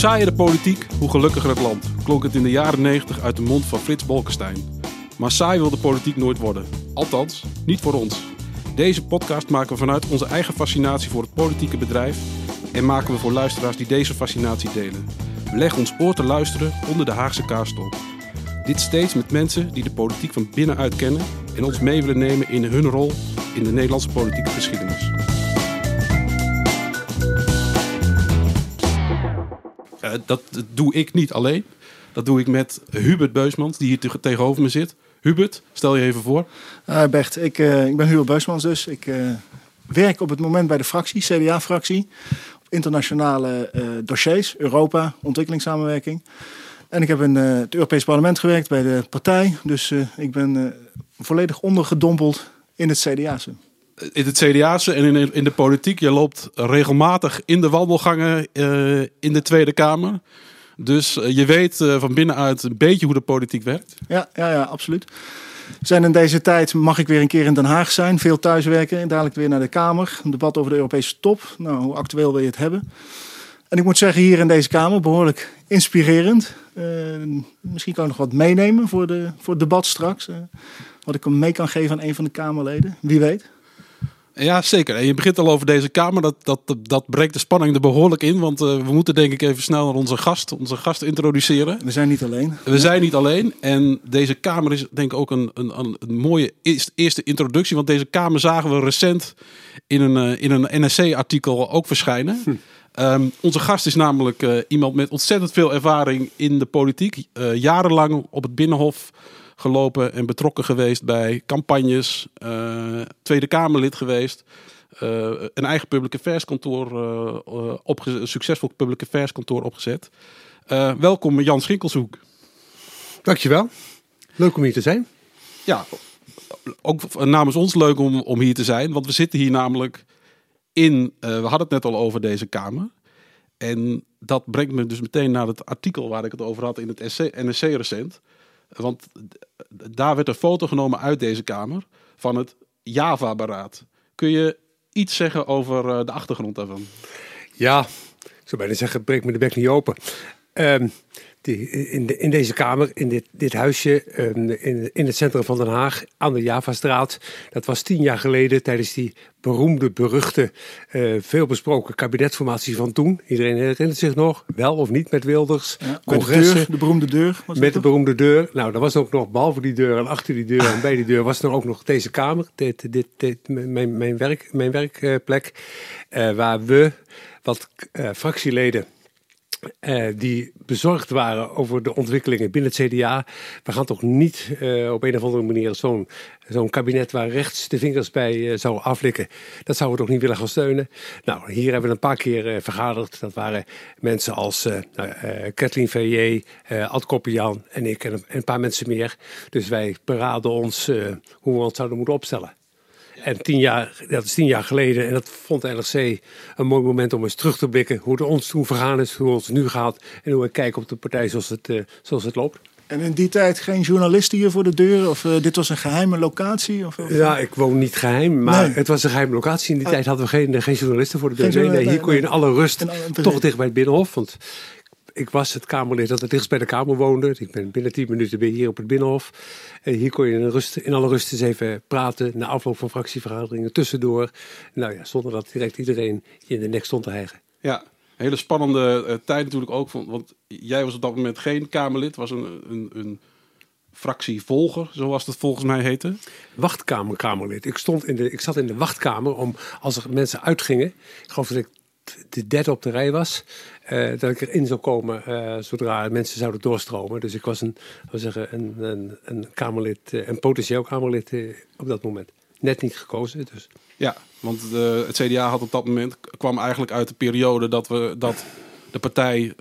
saaier de politiek, hoe gelukkiger het land, klonk het in de jaren 90 uit de mond van Frits Bolkestein. Maar saai wil de politiek nooit worden. Althans, niet voor ons. Deze podcast maken we vanuit onze eigen fascinatie voor het politieke bedrijf en maken we voor luisteraars die deze fascinatie delen. We leggen ons oor te luisteren onder de Haagse kaarstop. Dit steeds met mensen die de politiek van binnenuit kennen en ons mee willen nemen in hun rol in de Nederlandse politieke geschiedenis. Dat doe ik niet alleen. Dat doe ik met Hubert Beusmans, die hier tegenover me zit. Hubert, stel je even voor. Uh, Bert, ik, uh, ik ben Hubert Beusmans dus. Ik werk op het moment bij de fractie, CDA-fractie. Op internationale dossiers, Europa, ontwikkelingssamenwerking. En ik heb in het Europees Parlement gewerkt bij de partij. Dus ik ben volledig ondergedompeld in het CDA'se in het CDA'se en in, in de politiek. Je loopt regelmatig in de wandelgangen uh, in de Tweede Kamer. Dus uh, je weet uh, van binnenuit een beetje hoe de politiek werkt. Ja, ja, ja absoluut. Zijn in deze tijd, mag ik weer een keer in Den Haag zijn, veel thuiswerken. En dadelijk weer naar de Kamer. Een debat over de Europese top. Nou, hoe actueel wil je het hebben? En ik moet zeggen, hier in deze Kamer behoorlijk inspirerend. misschien kan ik nog wat meenemen voor, de, voor het debat straks. wat ik mee kan geven aan een van de Kamerleden. Wie weet. Ja, zeker. En je begint al over deze kamer. Dat, dat, dat breekt de spanning er behoorlijk in. Want uh, we moeten denk ik even snel naar onze gast, onze gast introduceren. We zijn niet alleen. We zijn niet alleen. En deze kamer is denk ik ook een, een, een mooie eerste introductie. Want deze kamer zagen we recent in een, uh, in een NSC-artikel ook verschijnen. Hm. Um, onze gast is namelijk uh, iemand met ontzettend veel ervaring in de politiek. jarenlang op het Binnenhof gelopen en betrokken geweest bij campagnes, uh, Tweede Kamerlid geweest. Uh, een eigen public affairs kantoor, uh, een succesvol public affairs kantoor opgezet. welkom Jan Schinkelshoek. Dankjewel. Leuk om hier te zijn. Ja, ook namens ons leuk om, om hier te zijn. Want we zitten hier namelijk in, we hadden het net al over deze kamer. En dat brengt me dus meteen naar het artikel waar ik het over had in het NSC recent. Want daar werd een foto genomen uit deze kamer van het Java-beraad. Kun je iets zeggen over eh, de achtergrond daarvan? Ja, ik zou bijna zeggen, breek me de bek niet open. Um, die, in, de, in, deze kamer, in dit, dit huisje, um, in, in, het centrum van Den Haag, aan de Javastraat. Dat was tien jaar geleden tijdens die beroemde, beruchte, uh, veelbesproken kabinetsformatie van toen. Iedereen herinnert zich nog, wel of niet met Wilders. Ja. Met de, de beroemde deur. met de beroemde deur. Nou, er was ook nog, behalve die deur en achter die deur en bij die deur, was er ook nog deze kamer. Dit, dit, dit, mijn, mijn, werk, mijn werkplek. Uh, waar we, wat uh, fractieleden uh, die bezorgd waren over de ontwikkelingen binnen het CDA. We gaan toch niet uh, op een of andere manier zo'n kabinet waar rechts de vingers bij uh, zou aflikken. Dat zouden we toch niet willen gaan steunen. Nou, hier hebben we een paar keer vergaderd. Dat waren mensen als nou, Kathleen Verrier, Ad Koppian en ik en een paar mensen meer. Dus wij beraden ons hoe we ons zouden moeten opstellen. En tien jaar, dat is tien jaar geleden. En dat vond de NRC een mooi moment om eens terug te blikken. Hoe het ons toen vergaan is, hoe het nu gaat. En hoe we kijken op de partij zoals het, uh, zoals het loopt. En in die tijd geen journalisten hier voor de deur? Of uh, dit was een geheime locatie? Of, of, Ja, ik woon niet geheim, maar nee. het was een geheime locatie. In die oh. tijd hadden we geen, geen journalisten voor de deur. Nee, nee, hier kon je in alle rust toch dicht bij het Binnenhof. Want ik was het Kamerlid dat het dichtst bij de Kamer woonde. Ik ben binnen tien minuten weer hier op het Binnenhof. En hier kon je in, rust, in alle rust eens even praten. Na afloop van fractievergaderingen tussendoor. Nou ja, zonder dat direct iedereen je in de nek stond te hijgen. Ja, een hele spannende uh, tijd natuurlijk ook. Want jij was op dat moment geen Kamerlid. Was een, een, een fractievolger, zoals het volgens mij heette. Wachtkamer-Kamerlid. Ik, stond in de, ik zat in de wachtkamer om, als er mensen uitgingen. Ik geloof dat ik de derde op de rij was. Uh, dat ik erin zou komen uh, zodra mensen zouden doorstromen. Dus ik was een, zeggen, een, een, een Kamerlid, een potentieel Kamerlid op dat moment. Net niet gekozen. Dus. Ja, want de, het CDA had op dat moment kwam eigenlijk uit de periode dat, we, dat de partij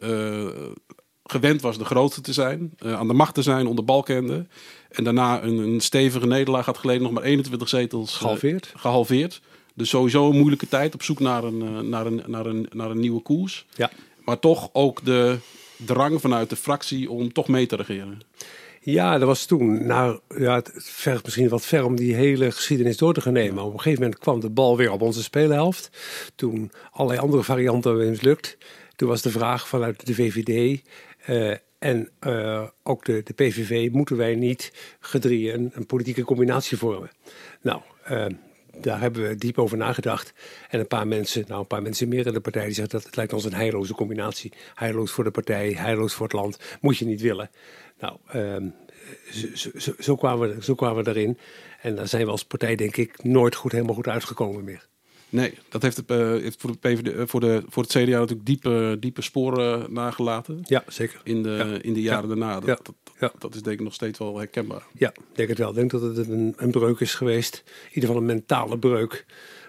gewend was de grootste te zijn, aan de macht te zijn onder Balkende. En daarna een, een stevige nederlaag had geleden, nog maar 21 zetels gehalveerd. gehalveerd. Dus sowieso een moeilijke tijd op zoek naar een, naar een, naar een, naar een nieuwe koers. Ja maar toch ook de drang vanuit de fractie om toch mee te regeren. Ja, dat was toen. Nou, ja, het vergt misschien wat ver om die hele geschiedenis door te gaan nemen. Op een gegeven moment kwam de bal weer op onze speelhelft. Toen allerlei andere varianten mislukt. toen was de vraag vanuit de VVD eh, en eh, ook de, de PVV, moeten wij niet gedrieën een, een politieke combinatie vormen? Nou, eh, daar hebben we diep over nagedacht. En een paar mensen, nou een paar mensen meer in de partij, die zeggen dat het lijkt ons een heilloze combinatie. Heilloos voor de partij, heilloos voor het land. Moet je niet willen. Nou, ehm, zo, kwamen we, zo kwamen we erin. En daar zijn we als partij denk ik nooit goed, helemaal goed uitgekomen meer. Nee, dat heeft, het, uh, voor, de PVD, uh, voor, de, voor het CDA natuurlijk diepe, diepe sporen nagelaten. Ja, zeker. In de, ja. in de jaren ja. daarna. Dat, ja. dat, is denk ik nog steeds wel herkenbaar. Ja, ik denk het wel. Ik denk dat het een, een breuk is geweest. In ieder geval een mentale breuk.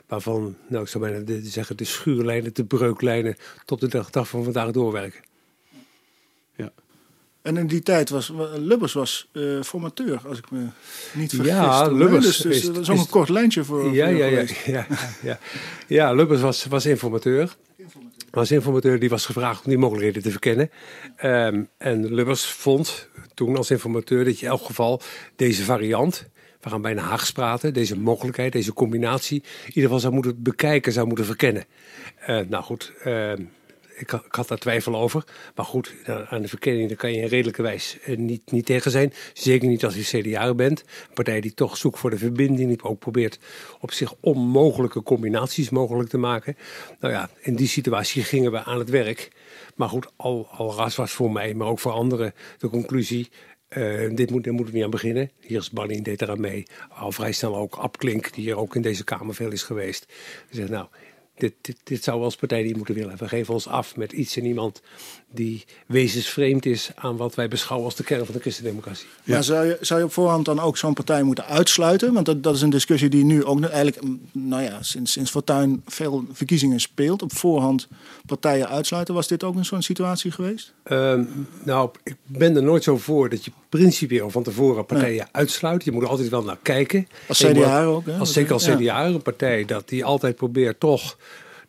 Waarvan, nou ik zou bijna de, zeggen, de schuurlijnen, de breuklijnen tot de dag, dag van vandaag doorwerken. Ja. En in die tijd was Lubbers was uh, formateur, als ik me niet vergis. Ja, toen, Lubbers dus, dus is, dat is ook een kort lijntje voor. Ja, voor ja, ja, ja, ja, ja. Lubbers was, was informateur. informateur. Was informateur die was gevraagd om die mogelijkheden te verkennen. Um, en Lubbers vond toen als informateur dat je in elk geval deze variant. We gaan bijna Haags praten. Deze mogelijkheid, deze combinatie. in ieder geval zou moeten bekijken, zou moeten verkennen. Uh, nou goed, uh, ik, had daar twijfel over. Maar goed, aan de verkenning daar kan je in redelijke wijs niet, niet tegen zijn. Zeker niet als je CDA bent. Een partij die toch zoekt voor de verbinding. Die ook probeert op zich onmogelijke combinaties mogelijk te maken. Nou ja, in die situatie gingen we aan het werk. Maar goed, al, al ras was voor mij, maar ook voor anderen de conclusie. Uh, dit moet, dit moet er niet aan beginnen. Hier is Banning, deed eraan mee. Al vrij snel ook Abklink, die hier ook in deze Kamer veel is geweest. Die zegt, nou, dit, dit, dit zou we als partij niet moeten willen. We geven ons af met iets en iemand die wezensvreemd is aan wat wij beschouwen als de kern van de christendemocratie. Ja. Maar zou je, zou je op voorhand dan ook zo'n partij moeten uitsluiten? Want dat, dat is een discussie die nu ook eigenlijk, nou ja, sinds, sinds Fortuyn veel verkiezingen speelt. Op voorhand partijen uitsluiten. Was dit ook een zo'n situatie geweest? Um, nou, ik ben er nooit zo voor dat je principieel van tevoren partijen nee. uitsluit. Je moet er altijd wel naar kijken. Als CDA ook. Hè? Als, zeker als CDA, ja. een partij dat die altijd probeert toch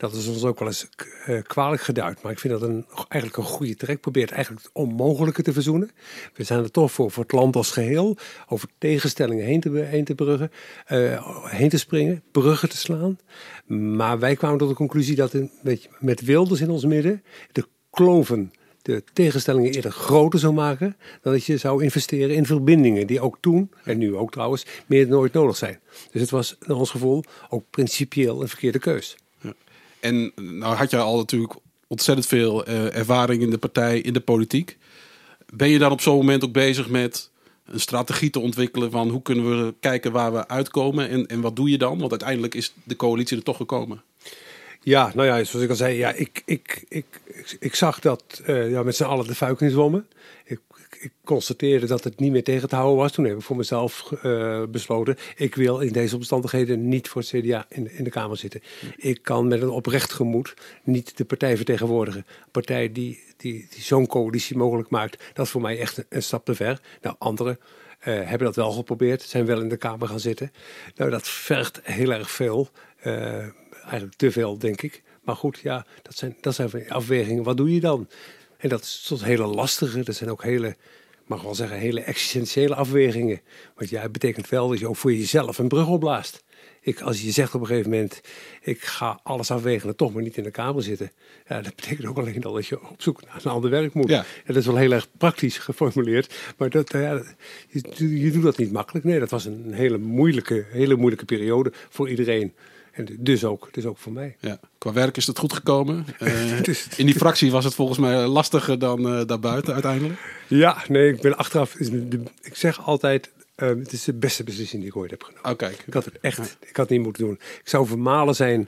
dat is ons ook wel eens uh, kwalijk geduid. Maar ik vind dat een, eigenlijk een goede trek. Probeert eigenlijk het onmogelijke te verzoenen. We zijn er toch voor, voor het land als geheel. Over tegenstellingen heen te, heen te bruggen. Uh, heen te springen. Bruggen te slaan. Maar wij kwamen tot de conclusie dat in, met, met Wilders in ons midden. De kloven de tegenstellingen eerder groter zou maken dan dat je zou investeren in verbindingen die ook toen, en nu ook trouwens, meer dan ooit nodig zijn. Dus het was naar ons gevoel ook principieel een verkeerde keus. En nou had je al natuurlijk ontzettend veel uh, ervaring in de partij, in de politiek. Ben je dan op zo'n moment ook bezig met een strategie te ontwikkelen van hoe kunnen we kijken waar we uitkomen en, en wat doe je dan? Want uiteindelijk is de coalitie er toch gekomen. Ja, nou ja, zoals ik al zei, ja, ik, ik, ik, ik, zag dat uh, ja, met z'n allen de fuik in zwommen. Ik, constateerde dat het niet meer tegen te houden was. Toen heb ik voor mezelf uh, besloten, ik wil in deze omstandigheden niet voor het CDA in, in de Kamer zitten. Ik kan met een oprecht gemoed niet de partij vertegenwoordigen. Een partij die, die, die zo'n coalitie mogelijk maakt, dat is voor mij echt een, stap te ver. Nou, anderen uh, hebben dat wel geprobeerd, zijn wel in de Kamer gaan zitten. Nou, dat vergt heel erg veel eigenlijk te veel, denk ik. Maar goed, ja, dat zijn, dat zijn afwegingen. Wat doe je dan? En dat is tot hele lastige. Dat zijn ook hele, mag wel zeggen, hele existentiële afwegingen. Want ja, het betekent wel dat je ook voor jezelf een brug opblaast. Ik, als je zegt op een gegeven moment, ik ga alles afwegen en toch maar niet in de kamer zitten. Ja, dat betekent ook alleen al dat je op zoek naar een ander werk moet. Ja. En dat is wel heel erg praktisch geformuleerd. Maar dat, ja, je, je doet dat niet makkelijk. Nee, dat was een hele moeilijke, hele moeilijke periode voor iedereen. En dus ook, dus ook voor mij. Ja, qua werk is het goed gekomen. Uh, in die fractie was het volgens mij lastiger dan uh, daarbuiten uiteindelijk. Ja, nee, ik ben achteraf. Ik zeg altijd. Uh, het is de beste beslissing die ik ooit heb genomen. Oh, kijk. Ik had het echt, ik had het niet moeten doen. Ik zou vermalen zijn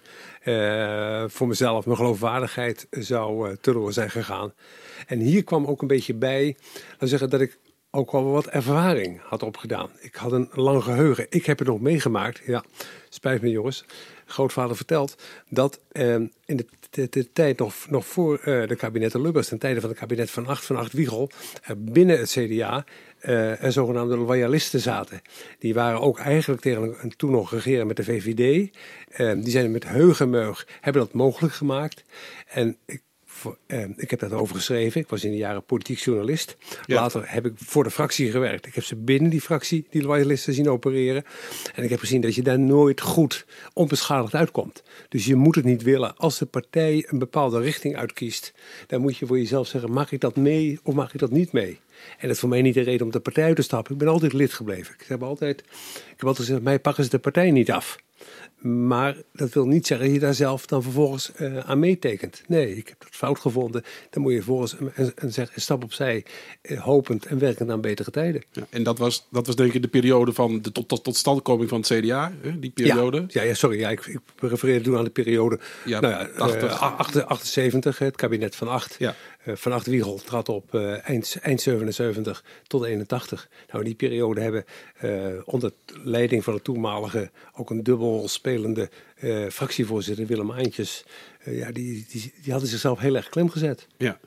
voor mezelf. Mijn geloofwaardigheid zou teloor zijn gegaan. En hier kwam ook een beetje bij, laten zeggen dat ik ook al wat ervaring had opgedaan. Ik had een lang geheugen. Ik heb het nog meegemaakt. Ja, spijt me jongens grootvader verteld dat eh, in de, tijd nog, nog voor uh, de kabinetten Lubbers, ten tijde van het kabinet van 8 van 8 Wiegel, binnen het CDA er zogenaamde loyalisten zaten. Die waren ook eigenlijk tegen een, toen nog regeren met de VVD. die zijn met heugenmeug, hebben dat mogelijk gemaakt. En voor, eh, ik heb daarover geschreven. Ik was in de jaren politiek journalist. Ja. Later heb ik voor de fractie gewerkt. Ik heb ze binnen die fractie, die loyalisten, zien opereren. En ik heb gezien dat je daar nooit goed onbeschadigd uitkomt. Dus je moet het niet willen. Als de partij een bepaalde richting uitkiest, dan moet je voor jezelf zeggen: mag ik dat mee of mag ik dat niet mee? En dat is voor mij niet de reden om de partij uit te stappen. Ik ben altijd lid gebleven. Ik heb altijd, ik heb altijd gezegd: mij pakken ze de partij niet af. Maar dat wil niet zeggen dat je daar zelf dan vervolgens eh, aan meetekent. Nee, ik heb dat fout gevonden. Dan moet je vervolgens een, een, stap opzij, eh, hopend en werkend aan betere tijden. Ja, en dat was, dat was denk ik de periode van de tot, tot, totstandkoming van het CDA, hè, die periode. Ja, ja, ja sorry, ja, ik, ik refereerde toen aan de periode. Ja, nou ja, 80. eh, acht- 78, het kabinet van 8. Ja. Van 8 Wiegel trad op eh, eind, eind 77 tot 81. Nou, in die periode hebben eh, onder leiding van de toenmalige, ook een dubbel spelende eh, fractievoorzitter Willem Aantjes, eh, ja, die, die, die hadden zichzelf heel erg klem gezet. Ja.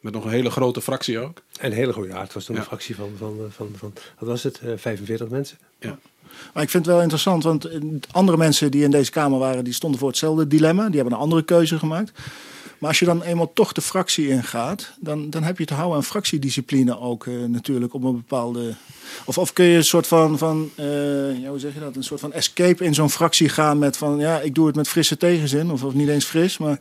Met nog een hele grote fractie ook. En een hele goede, ja, het was toen Ja. een fractie van, van, van, van, wat was het, eh 45 mensen. Ja. Maar ik vind het wel interessant, want eh, andere mensen die in deze Kamer waren, die stonden voor hetzelfde dilemma. Die hebben een andere keuze gemaakt. Maar als je dan eenmaal toch de fractie ingaat, dan, dan heb je te houden aan fractiediscipline ook eh, natuurlijk op een bepaalde... Of, of kun je een soort van, van eh, ja, hoe zeg je dat, een soort van escape in zo'n fractie gaan met van, ja, ik doe het met frisse tegenzin. Of, of niet eens fris, maar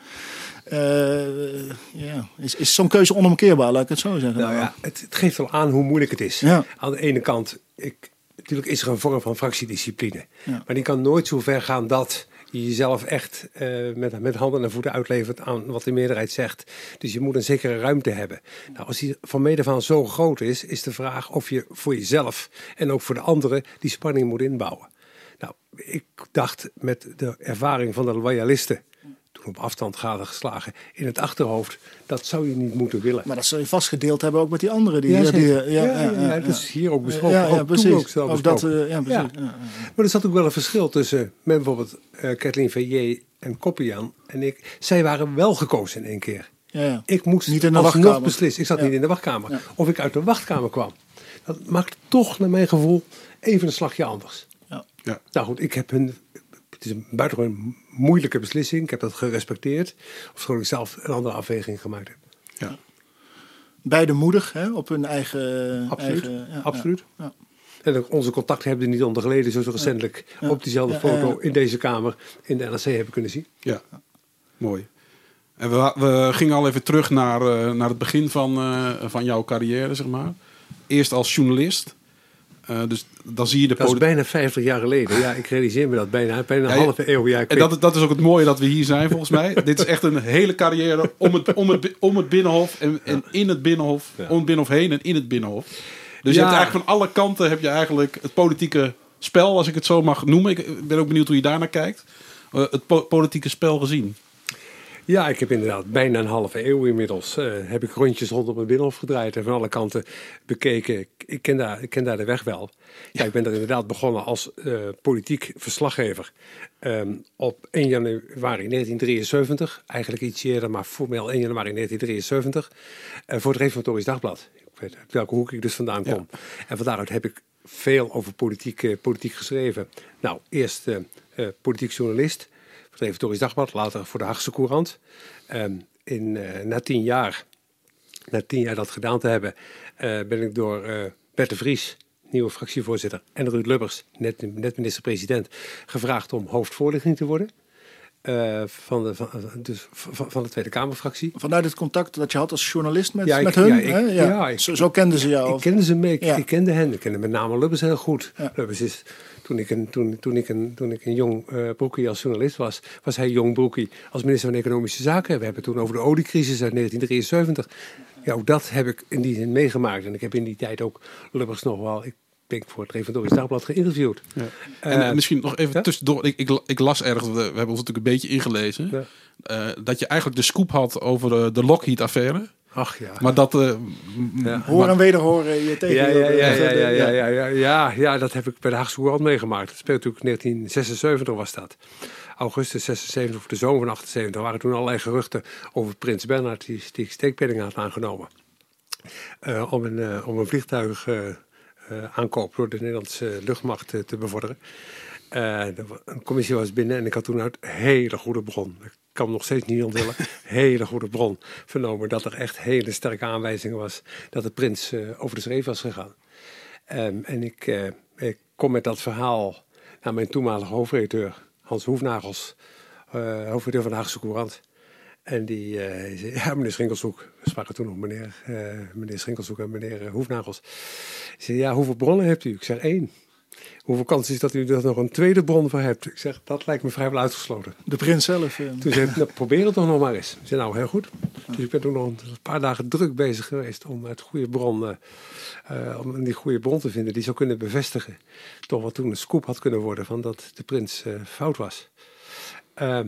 eh, ja, is, is zo'n keuze onomkeerbaar, laat ik het zo zeggen. Nou ja, het, het geeft wel aan hoe moeilijk het is. Ja. Aan de ene kant, ik, natuurlijk is er een vorm van fractiediscipline. Ja. Maar die kan nooit zo ver gaan dat je jezelf echt eh, met, met handen en voeten uitlevert aan wat de meerderheid zegt. Dus je moet een zekere ruimte hebben. Nou, als die van mede van zo groot is, is de vraag of je voor jezelf en ook voor de anderen die spanning moet inbouwen. Nou, ik dacht met de ervaring van de loyalisten, op afstand gaden geslagen, in het achterhoofd, dat zou je niet moeten willen. Maar dat zul je vastgedeeld hebben ook met die anderen. Die, Ja, die, ja, ja, ja, dat is hier ook besproken. Ja, ja, ook toen precies. ook zelf Ook dat, besproken. eh, ja, precies. Ja, ja. Maar er zat ook wel een verschil tussen met bijvoorbeeld eh Kathleen Veillet en Koppian en ik. Zij waren wel gekozen in één keer. Ja, ja. Ik moest Niet in de wachtkamer. beslissen. Ik zat Ja. niet in de wachtkamer. Ja. Of ik uit de wachtkamer kwam. Dat maakt toch, naar mijn gevoel, even een slagje anders. Ja. Ja. Nou goed, ik heb hun. Het is een buitengewoon moeilijke beslissing. Ik heb dat gerespecteerd. Ofschoon ik zelf een andere afweging gemaakt heb. Ja. Beide moedig hè, op hun eigen... Absoluut. eigen ja, Absoluut. Ja. En ook onze contacten hebben er niet onder geleden, zoals we recentelijk Ja. op diezelfde Ja, foto ja, ja. in deze kamer in de NRC hebben kunnen zien. Ja, mooi. En we, we gingen al even terug naar, eh, naar het begin van, eh, van jouw carrière, zeg maar. Eerst als journalist. Eh, dus dan zie je de Dat is bijna 50 jaar geleden. Ja, ik realiseer me dat bijna, bijna een Ja, halve eeuw. Ja, En dat, dat is ook het mooie dat we hier zijn, volgens mij. Dit is echt een hele carrière om het, om het, om het binnenhof en, en in het binnenhof. Om het binnenhof heen en in het binnenhof. Dus je hebt eigenlijk van alle kanten heb je eigenlijk het politieke spel, als ik het zo mag noemen. Ik ben ook benieuwd hoe je daarnaar kijkt. Eh, het po- politieke spel gezien. Ja, ik heb inderdaad bijna een halve eeuw inmiddels. eh, heb ik rondjes rondom het Binnenhof gedraaid en van alle kanten bekeken. Ik, ken, daar, ik ken daar de weg wel. Ja, ik ben er inderdaad begonnen als eh, politiek verslaggever. ehm, op 1 januari 1973, eigenlijk iets eerder, maar formeel 1 januari 1973, eh, voor het Reformatorisch Dagblad. Ik weet uit welke hoek ik dus vandaan kom. En van daaruit heb ik veel over politiek, politiek geschreven. Nou, eerst politiek journalist voor het Dagblad, later voor de Haagse Courant. Ehm, in, eh, na tien jaar, na tien jaar dat gedaan te hebben, eh, ben ik door eh Bert de Vries, nieuwe fractievoorzitter, en Ruud Lubbers, net, net minister-president, gevraagd om hoofdvoorlichting te worden. Eh, van, de, van, dus van, van de Tweede Kamerfractie. Vanuit het contact dat je had als journalist met, Ja, ik- met hun. ja, ik- hè? Ja. ja, ik- zo, zo kenden ze jou. Ik of- kende ze mee, ik, kende hen. Ik kende met name Lubbers heel goed. Lubbers is, toen ik een, toen, toen ik een, toen ik een jong eh broekie als journalist was, was hij jong broekie als minister van Economische Zaken. We hebben het toen over de oliecrisis uit 1973. Ja, ook dat heb ik in die zin meegemaakt. En ik heb in die tijd ook Lubbers nog wel, ik denk voor het Reformatorisch Dagblad geïnterviewd. Ja. Eh, en eh, misschien nog even ja? tussendoor. Ik, ik, ik las ergens, we, we hebben ons natuurlijk een beetje ingelezen. Ja. eh, dat je eigenlijk de scoop had over de, de Lockheed-affaire. Ach ja. Maar dat... eh, Ja. Hoor en wederhoren je tegen. Ja, ja, ja, eh, ja, ja, ja, ja, ja, ja, ja, dat heb ik bij de Haagse Courant meegemaakt. Dat speelt natuurlijk 1976 was dat. Augustus 76 of de zomer van 78 waren toen allerlei geruchten over Prins Bernhard die, die steekpenningen had aangenomen. Eh, om, een, eh, om een vliegtuig eh, eh, aankoop door de Nederlandse luchtmacht eh, te bevorderen. Eh, een commissie was binnen en ik had toen uit hele goede bron. Ik kan nog steeds niet onthullen, hele goede bron vernomen dat er echt hele sterke aanwijzingen was dat de prins eh, over de schreef was gegaan. Ehm, en ik, eh, ik kom met dat verhaal naar mijn toenmalige hoofdredacteur Hans Hoefnagels, uh, hoofdredacteur van de Haagse Courant. En die uh, zei, ja, meneer Schinkelshoek, we spraken toen nog meneer, uh, meneer Schinkelshoek en meneer Hoefnagels. zei, ja, hoeveel bronnen hebt u? Ik zeg, één. Hoeveel kans is dat u er nog een tweede bron voor hebt? Ik zeg, dat lijkt me vrijwel uitgesloten. De prins zelf? Ja. Toen zei hij, nou, probeer het toch nog maar eens. Ik zei, nou, heel goed. Dus ik ben toen nog een paar dagen druk bezig geweest om het goede bron, uh, om die goede bron te vinden die zou kunnen bevestigen. Toch wat toen een scoop had kunnen worden van dat de prins uh, fout was. Ehm,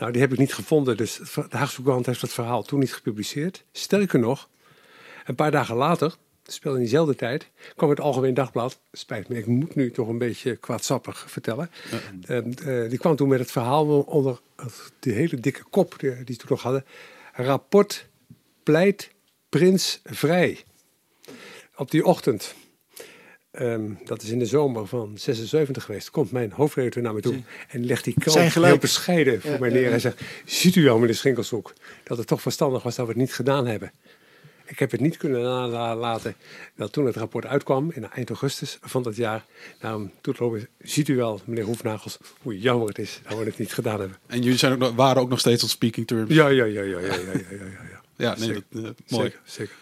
nou, die heb ik niet gevonden. Dus de Haagse Courant heeft dat verhaal toen niet gepubliceerd. Sterker nog, een paar dagen later speelde in diezelfde tijd, kwam het Algemeen Dagblad. Spijt me, ik moet nu toch een beetje kwaadsappig vertellen. Ja. Uh, die kwam toen met het verhaal onder die hele dikke kop die, die ze toen nog hadden. Rapport pleit prins vrij. Op die ochtend, um, dat is in de zomer van 76 geweest, komt mijn hoofdredacteur naar me toe en legt die krant heel bescheiden voor ja, mij neer. Ja, en zegt, ziet u wel meneer Schinkelshoek, dat het toch verstandig was dat we het niet gedaan hebben. Ik heb het niet kunnen nalaten dat toen het rapport uitkwam in eind augustus van dat jaar. Nou, toen ziet u wel, meneer Hoefnagels, hoe jammer het is dat we het niet gedaan hebben. En jullie zijn ook waren ook nog steeds op speaking terms. Ja, ja, ja, ja, ja, ja, ja, ja. ja. ja nee, dat, uh, mooi. Zeker, zeker.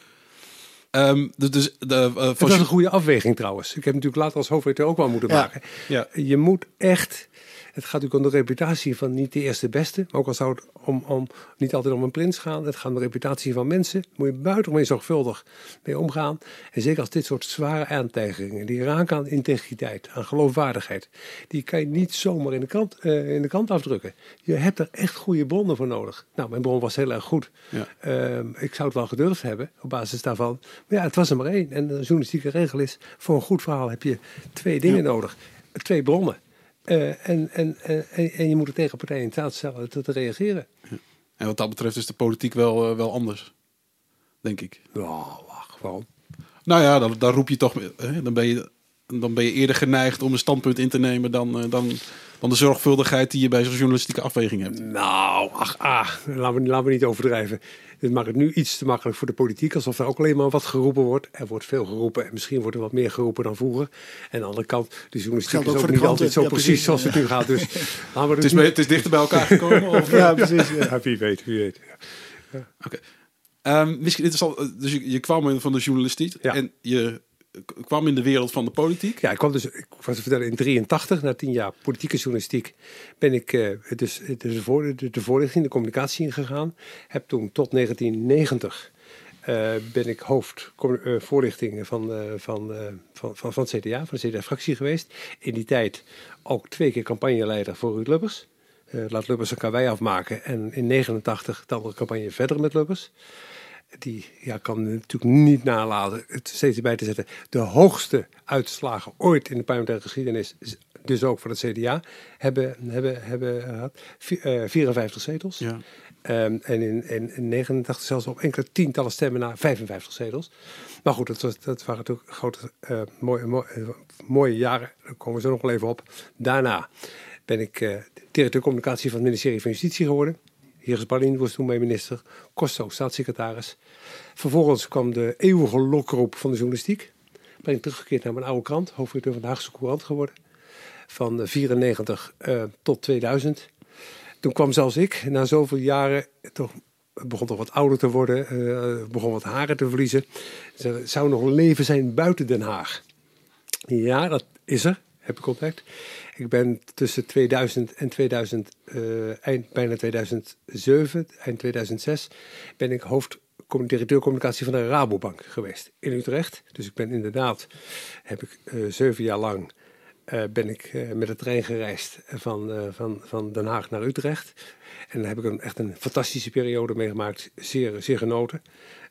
Um, dus de, uh, het was een goede afweging trouwens. Ik heb natuurlijk later als hoofdredacteur ook wel moeten maken. Ja. Je moet echt het gaat natuurlijk om de reputatie van niet de eerste beste. Ook al zou het om, om, niet altijd om een prins gaan. Het gaat om de reputatie van mensen. Daar moet je buitengewoon zorgvuldig mee omgaan. En zeker als dit soort zware aantijgingen, die raken aan integriteit, aan geloofwaardigheid. Die kan je niet zomaar in de, krant, uh, in de krant afdrukken. Je hebt er echt goede bronnen voor nodig. Nou, mijn bron was heel erg goed. Ja. Uh, ik zou het wel gedurfd hebben op basis daarvan. Maar ja, het was er maar één. En de journalistieke regel is, voor een goed verhaal heb je twee dingen ja. nodig. Twee bronnen. Uh, en, en, en, en, je moet de tegenpartij in staat stellen te, te reageren. Ja. En wat dat betreft is de politiek wel, uh, wel anders, denk ik. Ja, wacht, waarom? Nou ja, dan, dan roep je toch, hè, dan, ben je, dan ben je eerder geneigd om een standpunt in te nemen dan, uh, dan, dan de zorgvuldigheid die je bij zo'n journalistieke afweging hebt. Nou, ach, ah, laten we, laten we niet overdrijven. Dit maakt het nu iets te makkelijk voor de politiek, alsof er ook alleen maar wat geroepen wordt. Er wordt veel geroepen en misschien wordt er wat meer geroepen dan vroeger. En aan de andere kant, de journalistiek is ook, ook niet altijd zo ja, precies, precies zoals het nu gaat. Dus, we het, is, nu... het is dichter bij elkaar gekomen? Of? ja, precies. Ja. ja. wie weet, wie weet. Ja. Oké. Okay. Um, misschien interessant, dus je, je kwam van de journalistiek en je kwam in de wereld van de politiek. Ja, ik kwam dus, ik was te vertellen, in 83, na tien jaar politieke journalistiek, ben ik uh, dus de, voor, de, de voorlichting, de communicatie ingegaan. Heb toen tot 1990 uh, ben ik hoofd uh, voorlichting van, van, van, van, van het CDA, van de CDA-fractie geweest. In die tijd ook twee keer campagneleider voor Ruud Lubbers. laat Lubbers een karwei afmaken en in 89 dan de campagne verder met Lubbers die ja, kan natuurlijk niet nalaten het steeds bij te zetten. De hoogste uitslagen ooit in de parlementaire geschiedenis, dus ook voor het CDA, hebben, hebben, hebben gehad. Uh, 54 zetels. Ja. Um, en in, in, in 89 zelfs op enkele tientallen stemmen naar 55 zetels. Maar goed, dat, was, dat waren natuurlijk grote, uh, mooie, mooie, mooie jaren. Daar komen we zo nog wel even op. Daarna ben ik uh, directeur communicatie van het ministerie van Justitie geworden. Heer Ballin was toen mijn minister, Costo, staatssecretaris. Vervolgens kwam de eeuwige lokroep van de journalistiek. Ben ik teruggekeerd naar mijn oude krant, hoofdredacteur van de Haagse Courant geworden. Van 94 uh, tot 2000. Toen kwam zelfs ik, na zoveel jaren, toch begon toch wat ouder te worden, uh, begon wat haren te verliezen. Er zou nog een leven zijn buiten Den Haag. Ja, dat is er, heb ik ontdekt. Ik ben tussen 2000 en 2000, uh, eind, bijna 2007, eind 2006, ben ik hoofd directeur communicatie van de Rabobank geweest in Utrecht. Dus ik ben inderdaad, heb ik uh, zeven jaar lang, uh, ben ik uh, met de trein gereisd van, van, van Den Haag naar Utrecht. En daar heb ik een, echt een fantastische periode meegemaakt, zeer, zeer genoten.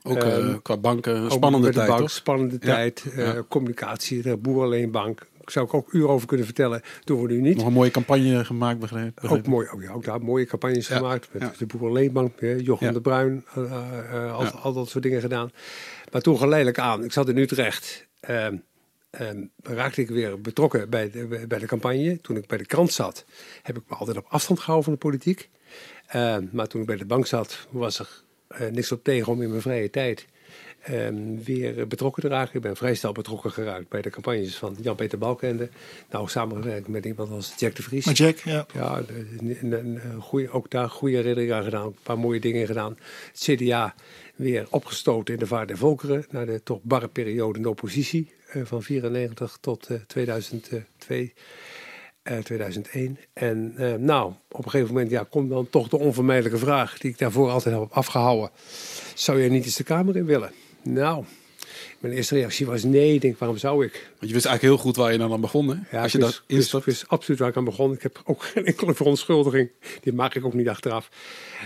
Ook um, qua banken, spannende tijd, bank, Spannende ja. tijd, ja. communicatie, de Boerenleenbank, zou ik ook uren over kunnen vertellen. Doen we nu niet. Nog een mooie campagne gemaakt, begrepen. Ook, mooi, ook, ja, ook daar mooie campagnes ja. gemaakt. Met ja. de Boerenleenbank, Jochem de Bruin, uh, uh, al, al, dat soort dingen gedaan. Maar toen geleidelijk aan, ik zat in Utrecht. Uh, ehm, raakte ik weer betrokken bij de, bij de campagne. Toen ik bij de krant zat, heb ik me altijd op afstand gehouden van de politiek. Ehm, maar toen ik bij de bank zat, was er uh, niks op tegen om in mijn vrije tijd um, weer betrokken te raken. Ik ben vrij snel betrokken geraakt bij de campagnes van Jan-Peter Balkende. Nou, samengewerkt met iemand als Jack de Vries. Met Jack, ja. Ja, een, een, goeie, ook daar goede herinneringen aan gedaan. Een paar mooie dingen gedaan. Het CDA weer opgestoten in de vaart der volkeren. Na de toch barre periode in de oppositie. Uh, van 94 tot uh, 2002. 2001. En uh, nou, op een gegeven moment ja, komt dan toch de onvermijdelijke vraag die ik daarvoor altijd heb afgehouden. Zou je niet eens de Kamer in willen? Nou, mijn eerste reactie was nee. Ik denk, waarom zou ik? Want je wist eigenlijk heel goed waar je dan aan begon, hè? Ja, Als je dat instapt. Ik wist absoluut waar ik aan begon. Ik heb ook geen enkele verontschuldiging. Die maak ik ook niet achteraf.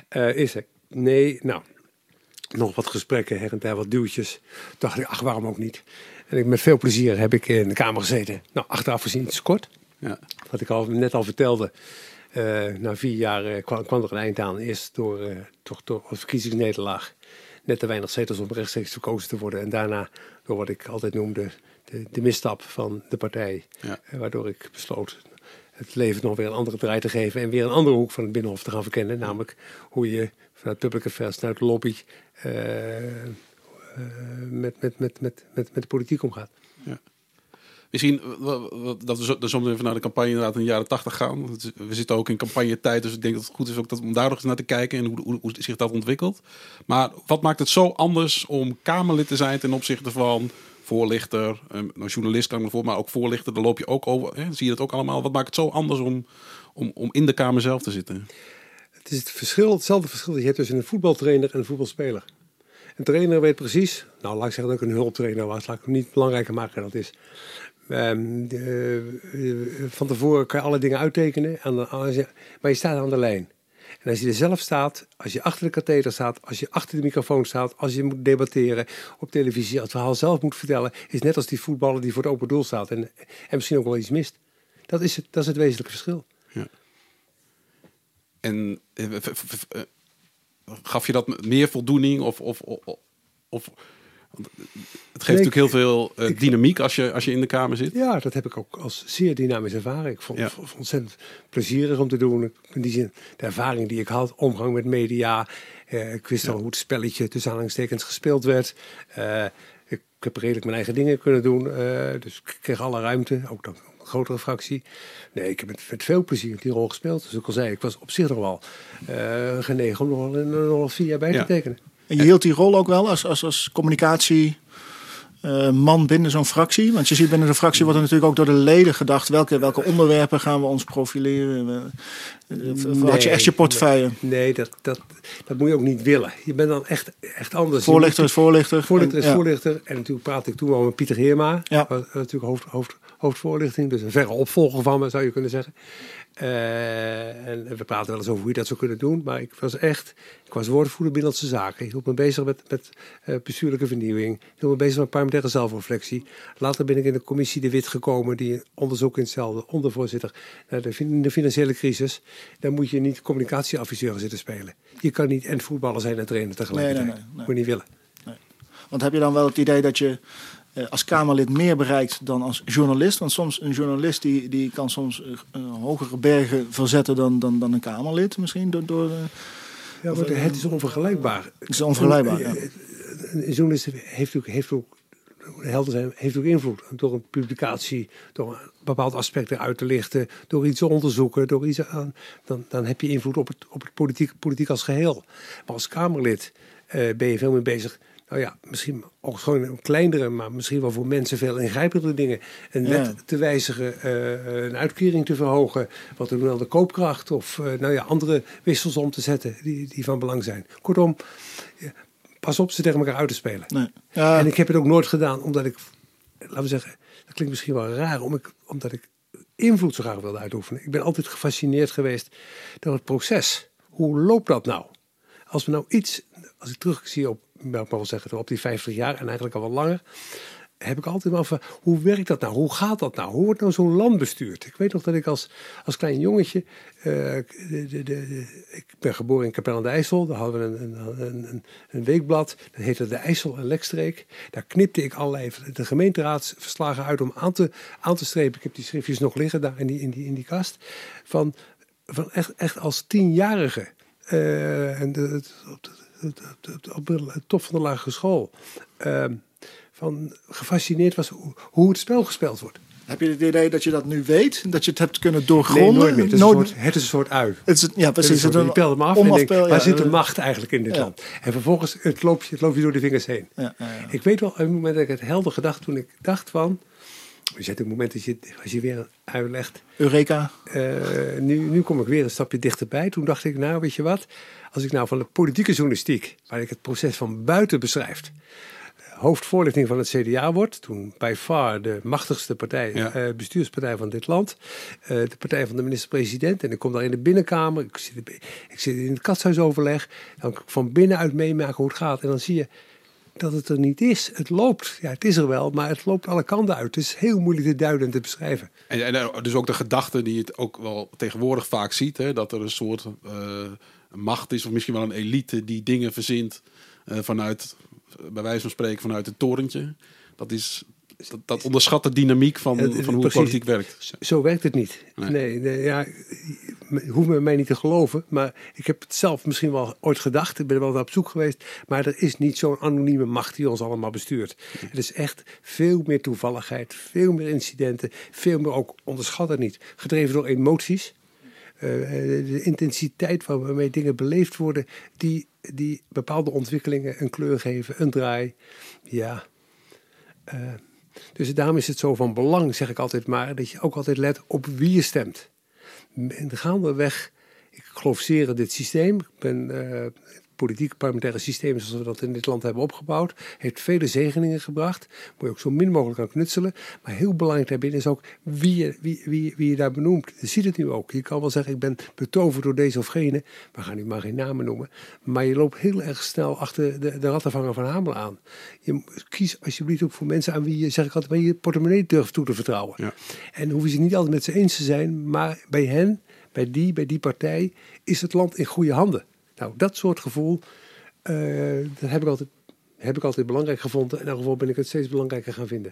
Uh, is er? Nee, nou, nog wat gesprekken, her en der wat duwtjes. Toen dacht ik, ach, waarom ook niet? En ik, met veel plezier heb ik in de Kamer gezeten. Nou, achteraf gezien iets kort. Ja. Wat ik al, net al vertelde. Uh, na vier jaar uh, kwam, kwam, er een eind aan. Eerst door, toch door een verkiezingsnederlaag net te weinig zetels om rechtstreeks verkozen te worden. En daarna door wat ik altijd noemde de, de misstap van de partij. Ja. Eh, waardoor ik besloot het leven nog weer een andere draai te geven. En weer een andere hoek van het Binnenhof te gaan verkennen. Namelijk hoe je vanuit public affairs, vanuit de lobby... Uh, uh, met, met, met, met, met, met de politiek omgaat. Ja. Misschien dat we soms even naar de campagne inderdaad in de jaren tachtig gaan. We zitten ook in campagnetijd, dus ik denk dat het goed is ook dat, om daar nog eens naar te kijken en hoe, hoe, zich dat ontwikkelt. Maar wat maakt het zo anders om Kamerlid te zijn ten opzichte van voorlichter, een ehm, journalist kan ik me voor, maar ook voorlichter, daar loop je ook over. Hè? Zie je dat ook allemaal? Wat maakt het zo anders om, om, om in de Kamer zelf te zitten? Het is het verschil, hetzelfde verschil dat je hebt tussen een voetbaltrainer en een voetbalspeler. Een trainer weet precies, nou laat ik zeggen dat een hulptrainer was, laat ik het niet belangrijker maken dan dat is. Um, de, van tevoren kan je alle dingen uittekenen, maar je staat aan de lijn. En als je er zelf staat, als je achter de katheter staat, als je achter de microfoon staat, als je moet debatteren op televisie, als het verhaal zelf moet vertellen, is net als die voetballer die voor het open doel staat en, en misschien ook wel iets mist. Dat is het, dat is het wezenlijke verschil. Ja. En eh, gaf je dat meer voldoening of, of, of het geeft natuurlijk heel veel uh, dynamiek als je, als je in de kamer zit. Ja, dat heb ik ook als zeer dynamisch ervaren. Ik vond het ontzettend plezierig om te doen. In die zin, de ervaring die ik had, omgang met media. Uh, ik wist al hoe het spelletje tussen aanhalingstekens gespeeld werd. Uh, ik, heb redelijk mijn eigen dingen kunnen doen. dus ik kreeg alle ruimte, ook dan een grotere fractie. Nee, ik heb met, met veel plezier die rol gespeeld. Dus ik al zei, ik was op zich nog wel genegen om nog, wel vier jaar bij te tekenen. En je hield die rol ook wel als, als, als communicatie. Uh, man binnen zo'n fractie? Want je ziet binnen de fractie wordt er natuurlijk ook door de leden gedacht. Welke, welke onderwerpen gaan we ons profileren? nee, had je echt je portefeuille? Nee, dat, dat, dat moet je ook niet willen. Je bent dan echt, echt anders. Voorlichter is voorlichter. Voorlichter is voorlichter. En natuurlijk praat ik toen al met Pieter Heerma. Ja. Natuurlijk hoofd, hoofd, hoofdvoorlichting. Dus een verre opvolger van me zou je kunnen zeggen. Uh, en we praten wel eens over hoe je dat zou kunnen doen. Maar ik was echt, ik was woordvoerder Binnenlandse Zaken. Ik hield me bezig met, met uh, bestuurlijke vernieuwing. Ik hield me bezig met parlementaire zelfreflectie. Later ben ik in de commissie De Wit gekomen, die onderzoek in hetzelfde, ondervoorzitter naar de, de, financiële crisis. Dan moet je niet communicatieadviseur zitten spelen. Je kan niet en voetballer zijn en trainer tegelijkertijd. Nee, nee, nee, nee. Moet je niet willen. Want heb je dan wel het idee dat je als Kamerlid meer bereikt dan als journalist. Want soms een journalist die, die kan soms uh, hogere bergen verzetten dan, dan, dan een Kamerlid misschien. Door, door, ja, maar het is onvergelijkbaar. Het is onvergelijkbaar, ja. Een journalist heeft ook, heeft ook helder zijn, heeft ook invloed. Door een publicatie, door een bepaald aspect eruit te lichten, door iets te onderzoeken, door iets aan, dan, dan heb je invloed op het, op het politiek, politiek als geheel. Maar als Kamerlid ben je veel meer bezig nou ja, misschien ook gewoon een kleinere, maar misschien wel voor mensen veel ingrijpendere dingen. Een wet te wijzigen, uh, een uitkering te verhogen, wat doen wel de koopkracht of uh, nou ja, andere wissels om te zetten die, die van belang zijn. Kortom, pas op ze tegen elkaar uit te spelen. Nee. Ja. En ik heb het ook nooit gedaan omdat ik, laten we zeggen, dat klinkt misschien wel raar, omdat ik, omdat ik invloed zo graag wilde uitoefenen. Ik ben altijd gefascineerd geweest door het proces. Hoe loopt dat nou? Als we nou iets, als ik terugzie op ik wel zeggen, op die 50 jaar en eigenlijk al wat langer. heb ik altijd wel van, hoe werkt dat nou? Hoe gaat dat nou? Hoe wordt nou zo'n land bestuurd? Ik weet nog dat ik als, als klein jongetje, uh, de, de, de, ik ben geboren in Capelle aan de IJssel, daar hadden we een, een, een, een, weekblad, dat heette de IJssel en Lekstreek. Daar knipte ik allerlei de gemeenteraadsverslagen uit om aan te, aan te strepen. Ik heb die schriftjes nog liggen daar in die, in die, in die kast. Van, van echt, echt als tienjarige. Uh, en de, op, de, op top van de lagere school. Uh, van gefascineerd was hoe, hoe het spel gespeeld wordt. Heb je het idee dat je dat nu weet? Dat je het hebt kunnen doorgronden? Nee, nooit meer. Het is, nooit... Een, soort, het is een soort ui. Het is, ja, precies. Het soort, je pelt hem af en waar zit de macht eigenlijk in dit ja. land? En vervolgens het loopt, het loopt je door de vingers heen. Ja, ik weet wel, op een moment dat ik het helder gedacht, toen ik dacht van... Je zet een moment dat je, als je weer uitlegt... Eureka. Uh, nu, nu kom ik weer een stapje dichterbij. Toen dacht ik, nou weet je wat... Als ik nou van de politieke journalistiek, waar ik het proces van buiten beschrijf hoofdvoorlichting van het CDA wordt. Toen bij far de machtigste partij, uh, bestuurspartij van dit land. Uh, de partij van de minister-president. En ik kom daar in de binnenkamer. Ik zit, ik zit in het katshuisoverleg. Dan kan ik van binnenuit meemaken hoe het gaat. En dan zie je dat het er niet is. Het loopt. Ja, het is er wel, maar het loopt alle kanten uit. Het is heel moeilijk te duiden en te beschrijven. En, en dus ook de gedachte die je ook wel tegenwoordig vaak ziet. Hè, dat er een soort uh, macht is of misschien wel een elite die dingen verzint vanuit bij wijze van spreken vanuit het torentje. Dat is dat, dat, onderschat de dynamiek van, van hoe politiek werkt. Zo werkt het niet. Nee, nee, ja, hoeft me mij niet te geloven, maar ik heb het zelf misschien wel ooit gedacht. Ik ben er wel naar op zoek geweest, maar er is niet zo'n anonieme macht die ons allemaal bestuurt. Het is echt veel meer toevalligheid, veel meer incidenten, veel meer ook, onderschat het niet, gedreven door emoties. Uh, de intensiteit waarmee dingen beleefd worden, die die bepaalde ontwikkelingen een kleur geven, een draai. Ja. Uh, dus daarom is het zo van belang, zeg ik altijd maar, dat je ook altijd let op wie je stemt. En gaandeweg, ik geloof zeer in dit systeem. Ik ben politieke parlementaire systeem zoals we dat in dit land hebben opgebouwd, heeft vele zegeningen gebracht. Moet je ook zo min mogelijk aan knutselen. Maar heel belangrijk daarbij is ook wie je, wie, wie, wie je daar benoemt. Je ziet het nu ook. Je kan wel zeggen, ik ben betoverd door deze of gene. We gaan nu maar geen namen noemen. Maar je loopt heel erg snel achter de, de rattenvanger van Hamel aan. Je kies alsjeblieft ook voor mensen aan wie je, zeg ik altijd, bij je portemonnee durft toe te vertrouwen. Ja. En hoeven ze niet altijd met ze eens te zijn, maar bij hen, bij die, bij die partij, is het land in goede handen. Nou, dat soort gevoel, uh, dat heb ik, altijd, heb ik altijd belangrijk gevonden. In elk geval ben ik het steeds belangrijker gaan vinden.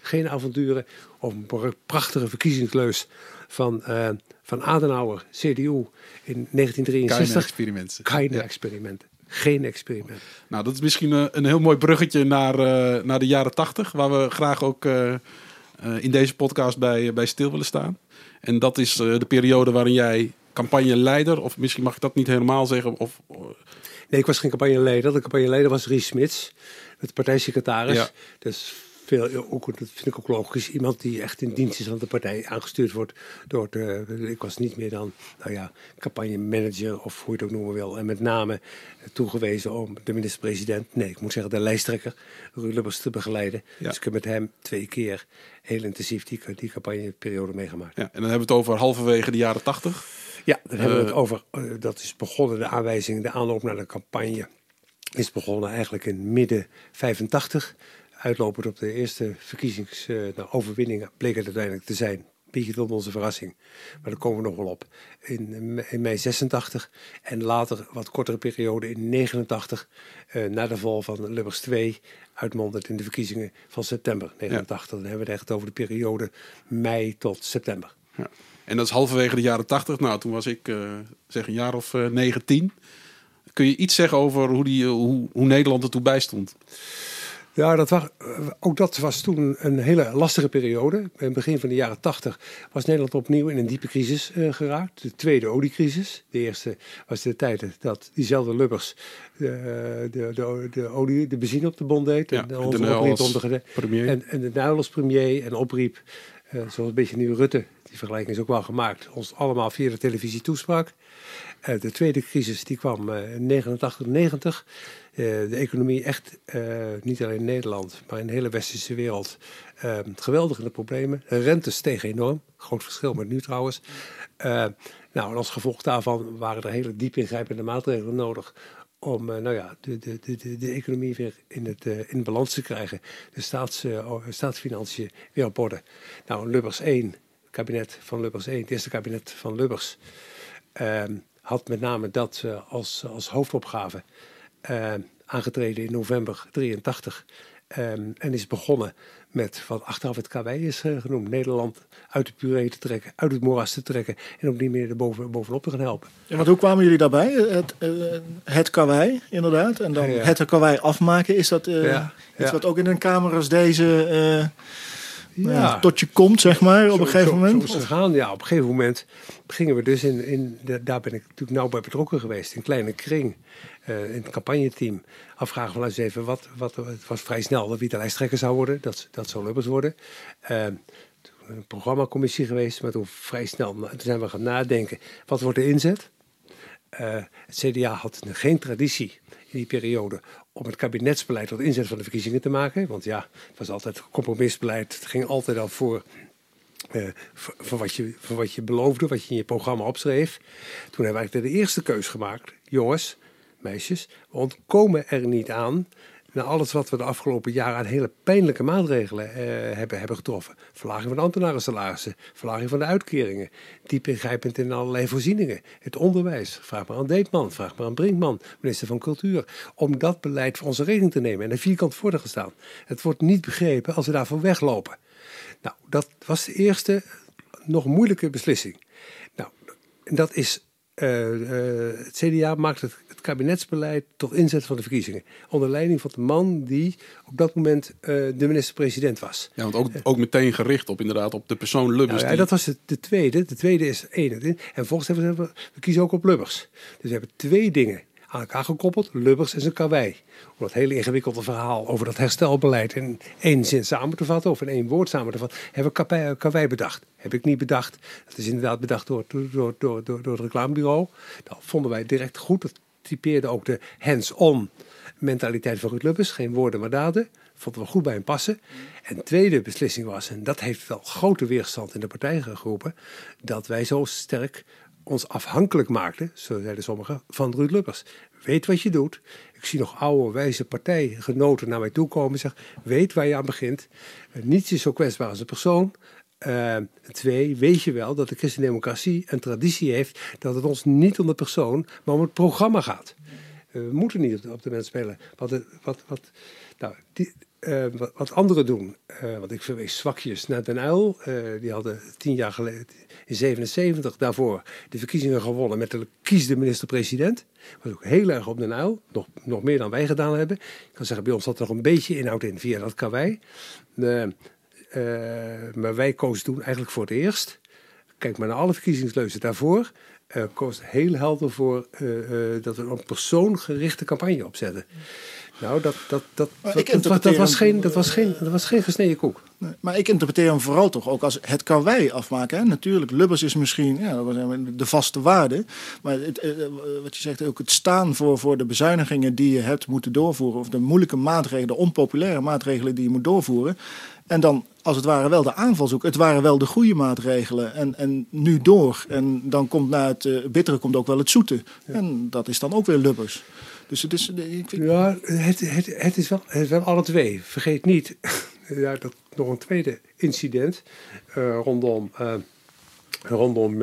Geen avonturen of een prachtige verkiezingsleus van, uh, van Adenauer, CDU in 1963. Keine experimenten. Keine experimenten. Geen experiment. Nou, dat is misschien een, een heel mooi bruggetje naar, uh, naar de jaren tachtig, waar we graag ook uh, in deze podcast bij, bij stil willen staan. En dat is de periode waarin jij campagneleider, of misschien mag ik dat niet helemaal zeggen. Of, nee, ik was geen campagneleider. De campagneleider was Ries Smits, de partijsecretaris. Ja. Dus veel, ook, dat vind ik ook logisch. Iemand die echt in dienst is aan de partij aangestuurd wordt door de, ik was niet meer dan, nou ja, campagnemanager of hoe je het ook noemen wil. En met name toegewezen om de minister-president, nee, ik moet zeggen de lijsttrekker, Ruud Lubbers te begeleiden. Dus ik heb met hem twee keer heel intensief die, die campagneperiode meegemaakt. Ja, en dan hebben we het over halverwege de jaren tachtig. Ja, dan hebben we het eh, over, uh, dat is begonnen, de aanwijzing, de aanloop naar de campagne is begonnen eigenlijk in midden 85. Uitlopend op de eerste verkiezingsoverwinningen uh, bleek het uiteindelijk te zijn. Beetje tot onze verrassing. Maar daar komen we nog wel op. In, in mei 86 en later wat kortere periode in 89, uh, na de val van Lubbers 2, uitmondend in de verkiezingen van september 89. Dan hebben we het echt over de periode mei tot september. Ja. En dat is halverwege de jaren 80. Nou, toen was ik uh, zeg een jaar of 9, 10. Kun je iets zeggen over hoe, die, hoe, hoe Nederland er toe bij stond? Ja, dat was, ook dat was toen een hele lastige periode. In het begin van de jaren 80 was Nederland opnieuw in een diepe crisis uh, geraakt. De tweede oliecrisis. De eerste was de tijd dat diezelfde Lubbers de, de, de, de, olie, de benzine op de bond deed. Ja, en, onze de premier. En, en de Nuilers premier en opriep, zoals een beetje nu Rutte die vergelijking is ook wel gemaakt, ons allemaal via de televisie toesprak. Uh, de tweede crisis die kwam uh, in 89, 90. Uh, de economie echt, niet alleen in Nederland, maar in de hele westerse wereld, geweldig in de problemen. De rente steeg enorm, groot verschil met nu trouwens. Nou, en als gevolg daarvan waren er hele diep ingrijpende maatregelen nodig om nou ja, de, de, de, de economie weer in, het, in balans te krijgen. De staats, staatsfinanciën weer op orde. Nou, Lubbers 1, kabinet van Lubbers 1, het eerste kabinet van Lubbers, ehm, had met name dat als, als hoofdopgave aangetreden in november 83. Um, en is begonnen met wat achteraf het KW is uh, genoemd. Nederland uit de puree te trekken, uit het moeras te trekken en op die manier er boven, bovenop te gaan helpen. Ja, want hoe kwamen jullie daarbij? Het, uh, het karwei, inderdaad. En dan ja. het karwei afmaken. Is dat uh, ja, iets wat ook in een kamer als deze ja. tot je komt, zeg maar, op een gegeven moment? Zo, gaan, ja, op een gegeven moment gingen we dus in, in de, daar ben ik natuurlijk nauw bij betrokken geweest, in kleine kring. Uh, in het campagneteam afvragen van eens even wat, wat het was vrij snel wie de lijsttrekker zou worden dat, dat zou Lubbers worden uh, een programmacommissie geweest maar toen vrij snel toen zijn we gaan nadenken wat wordt de inzet uh, het CDA had geen traditie in die periode om het kabinetsbeleid tot inzet van de verkiezingen te maken. Want ja, het was altijd compromisbeleid. Het ging altijd al voor, voor, voor, wat je, voor wat je beloofde, wat je in je programma opschreef. Toen hebben we eigenlijk de eerste keus gemaakt. Jongens, meisjes, we ontkomen er niet aan na alles wat we de afgelopen jaren aan hele pijnlijke maatregelen eh, hebben, hebben getroffen. Verlaging van ambtenarensalarissen, verlaging van de uitkeringen, diep ingrijpend in allerlei voorzieningen. Het onderwijs, vraag maar aan Deetman, vraag maar aan Brinkman, minister van Cultuur, om dat beleid voor onze rekening te nemen en er vierkant voor te. Het wordt niet begrepen als we daarvoor weglopen. Nou, dat was de eerste nog moeilijke beslissing. Nou, dat is het CDA maakt het het kabinetsbeleid tot inzet van de verkiezingen. Onder leiding van de man die op dat moment uh, de minister-president was. Ja, want ook, ook meteen gericht op inderdaad op de persoon Lubbers. Nou, ja, dat was de, de, tweede. De tweede is één. En volgens hebben we, we kiezen ook op Lubbers. Dus we hebben twee dingen aan elkaar gekoppeld. Lubbers en zijn karwei. Om dat hele ingewikkelde verhaal over dat herstelbeleid in één zin samen te vatten, of in één woord samen te vatten, hebben we karwei bedacht. Heb ik niet bedacht. Dat is inderdaad bedacht door, door, door, door, door het reclamebureau. Dat vonden wij direct goed. Dat typeerde ook de hands-on mentaliteit van Ruud Lubbers. Geen woorden, maar daden. Vonden we goed bij hem passen. En de tweede beslissing was, en dat heeft wel grote weerstand in de partij geroepen, dat wij zo sterk ons afhankelijk maakten, zo zeiden sommigen, van Ruud Lubbers. Weet wat je doet. Ik zie nog oude, wijze partijgenoten naar mij toe komen en zeggen, weet waar je aan begint. Niets is zo kwetsbaar als een persoon. Uh, twee, weet je wel dat de christendemocratie een traditie heeft dat het ons niet om de persoon, maar om het programma gaat. Uh, we moeten niet op de mens spelen. Wat, wat, wat, nou, die, uh, wat, anderen doen, want ik verwees zwakjes naar Den Uyl, die hadden tien jaar geleden, in 77 daarvoor, de verkiezingen gewonnen met de kiesde minister-president. Was ook heel erg op Den Uyl, nog, nog meer dan wij gedaan hebben. Ik kan zeggen, bij ons zat er nog een beetje inhoud in via dat karwei. Uh, maar wij kozen toen eigenlijk voor het eerst. Kijk maar naar alle verkiezingsleuzen daarvoor. Koos heel helder voor dat we een persoongerichte campagne opzetten. Nou, dat, dat, dat, dat, dat, dat, was geen, dat, was geen, dat was geen gesneden koek. Nee, maar ik interpreteer hem vooral toch ook als het karwei afmaken. Hè? Natuurlijk, Lubbers is misschien ja, de vaste waarde. Maar het, wat je zegt, ook het staan voor, voor de bezuinigingen die je hebt moeten doorvoeren. Of de moeilijke maatregelen, de onpopulaire maatregelen die je moet doorvoeren. En dan als het ware wel de aanval zoeken. Het waren wel de goede maatregelen. En, en nu door. En dan komt na het uh, bittere komt ook wel het zoete. Ja. En dat is dan ook weer lubbers. Dus het is. Ik vind... Ja, het, het, het, is wel, het is wel alle twee. Vergeet niet. ja, dat nog een tweede incident. Uh, rondom. Uh, rondom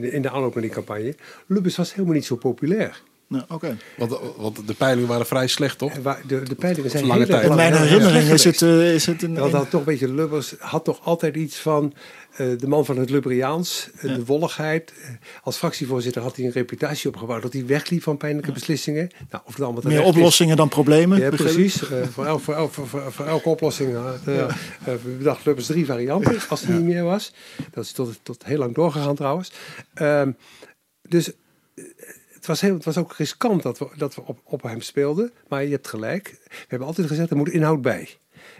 in de aanloop van die campagne. Lubbers was helemaal niet zo populair. Nou, oké. Want, want, de peilingen waren vrij slecht, toch? De, de peilingen zijn lange tijd. In mijn herinnering is het, uh, is het een... Dat had toch een beetje Lubbers had toch altijd iets van de man van het Lubberiaans, uh, ja. de wolligheid. als fractievoorzitter had hij een reputatie opgebouwd dat hij wegliep van pijnlijke ja. beslissingen. Nou, of allemaal Meer oplossingen is. dan problemen. Ja, precies. voor, el, voor, el, voor, voor, elke oplossing bedacht Lubbers drie varianten, als het niet meer was. Dat is tot, tot heel lang doorgegaan trouwens. Ehm, dus het was, heel, het was ook riskant dat we, dat we op, op hem speelden. Maar je hebt gelijk. We hebben altijd gezegd, er moet inhoud bij.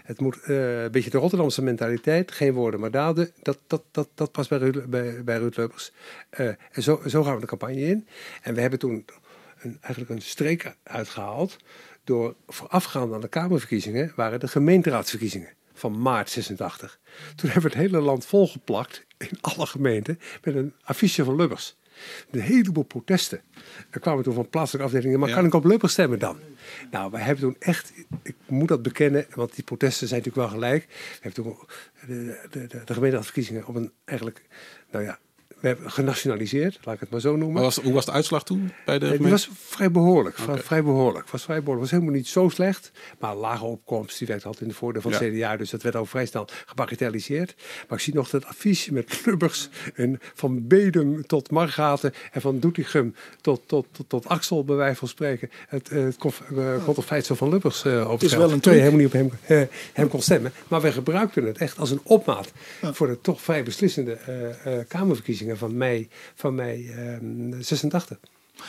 Het moet uh, een beetje de Rotterdamse mentaliteit. Geen woorden, maar daden. Dat, dat, dat, dat past bij Ruud, bij, bij Lubbers. Uh, en zo, zo gaan we de campagne in. En we hebben toen een, eigenlijk een streek uitgehaald. Door voorafgaand aan de Kamerverkiezingen waren de gemeenteraadsverkiezingen van maart 86. Toen hebben we het hele land volgeplakt in alle gemeenten met een affiche van Lubbers. Een heleboel protesten. Er kwamen toen van plaatselijke afdelingen, maar kan ik op Lubbers stemmen dan? Nou, wij hebben toen echt, ik moet dat bekennen, want die protesten zijn natuurlijk wel gelijk. We hebben toen de, de, de, de gemeenteraadsverkiezingen op een eigenlijk, nou ja, we hebben genationaliseerd, laat ik het maar zo noemen. Was, hoe was de uitslag toen bij de Die was vrij behoorlijk. Okay. Vrij behoorlijk. Was vrij behoorlijk. Was helemaal niet zo slecht. Maar lage opkomst, die werd altijd in de voordeel van ja. het CDA. Dus dat werd al vrij snel gebagatelliseerd. Maar ik zie nog dat affiche met Lubbers. En van Bedum tot Margaten. En van Doetinchem tot, tot, tot, tot Axel, bij wijze van spreken. Het, het kon, uh, kon feit zo van Lubbers uh, op Het is wel een truc. helemaal niet op hem, uh, hem kon stemmen. Maar wij gebruikten het echt als een opmaat. Ja. Voor de toch vrij beslissende Kamerverkiezingen van mei, van mei um, 86.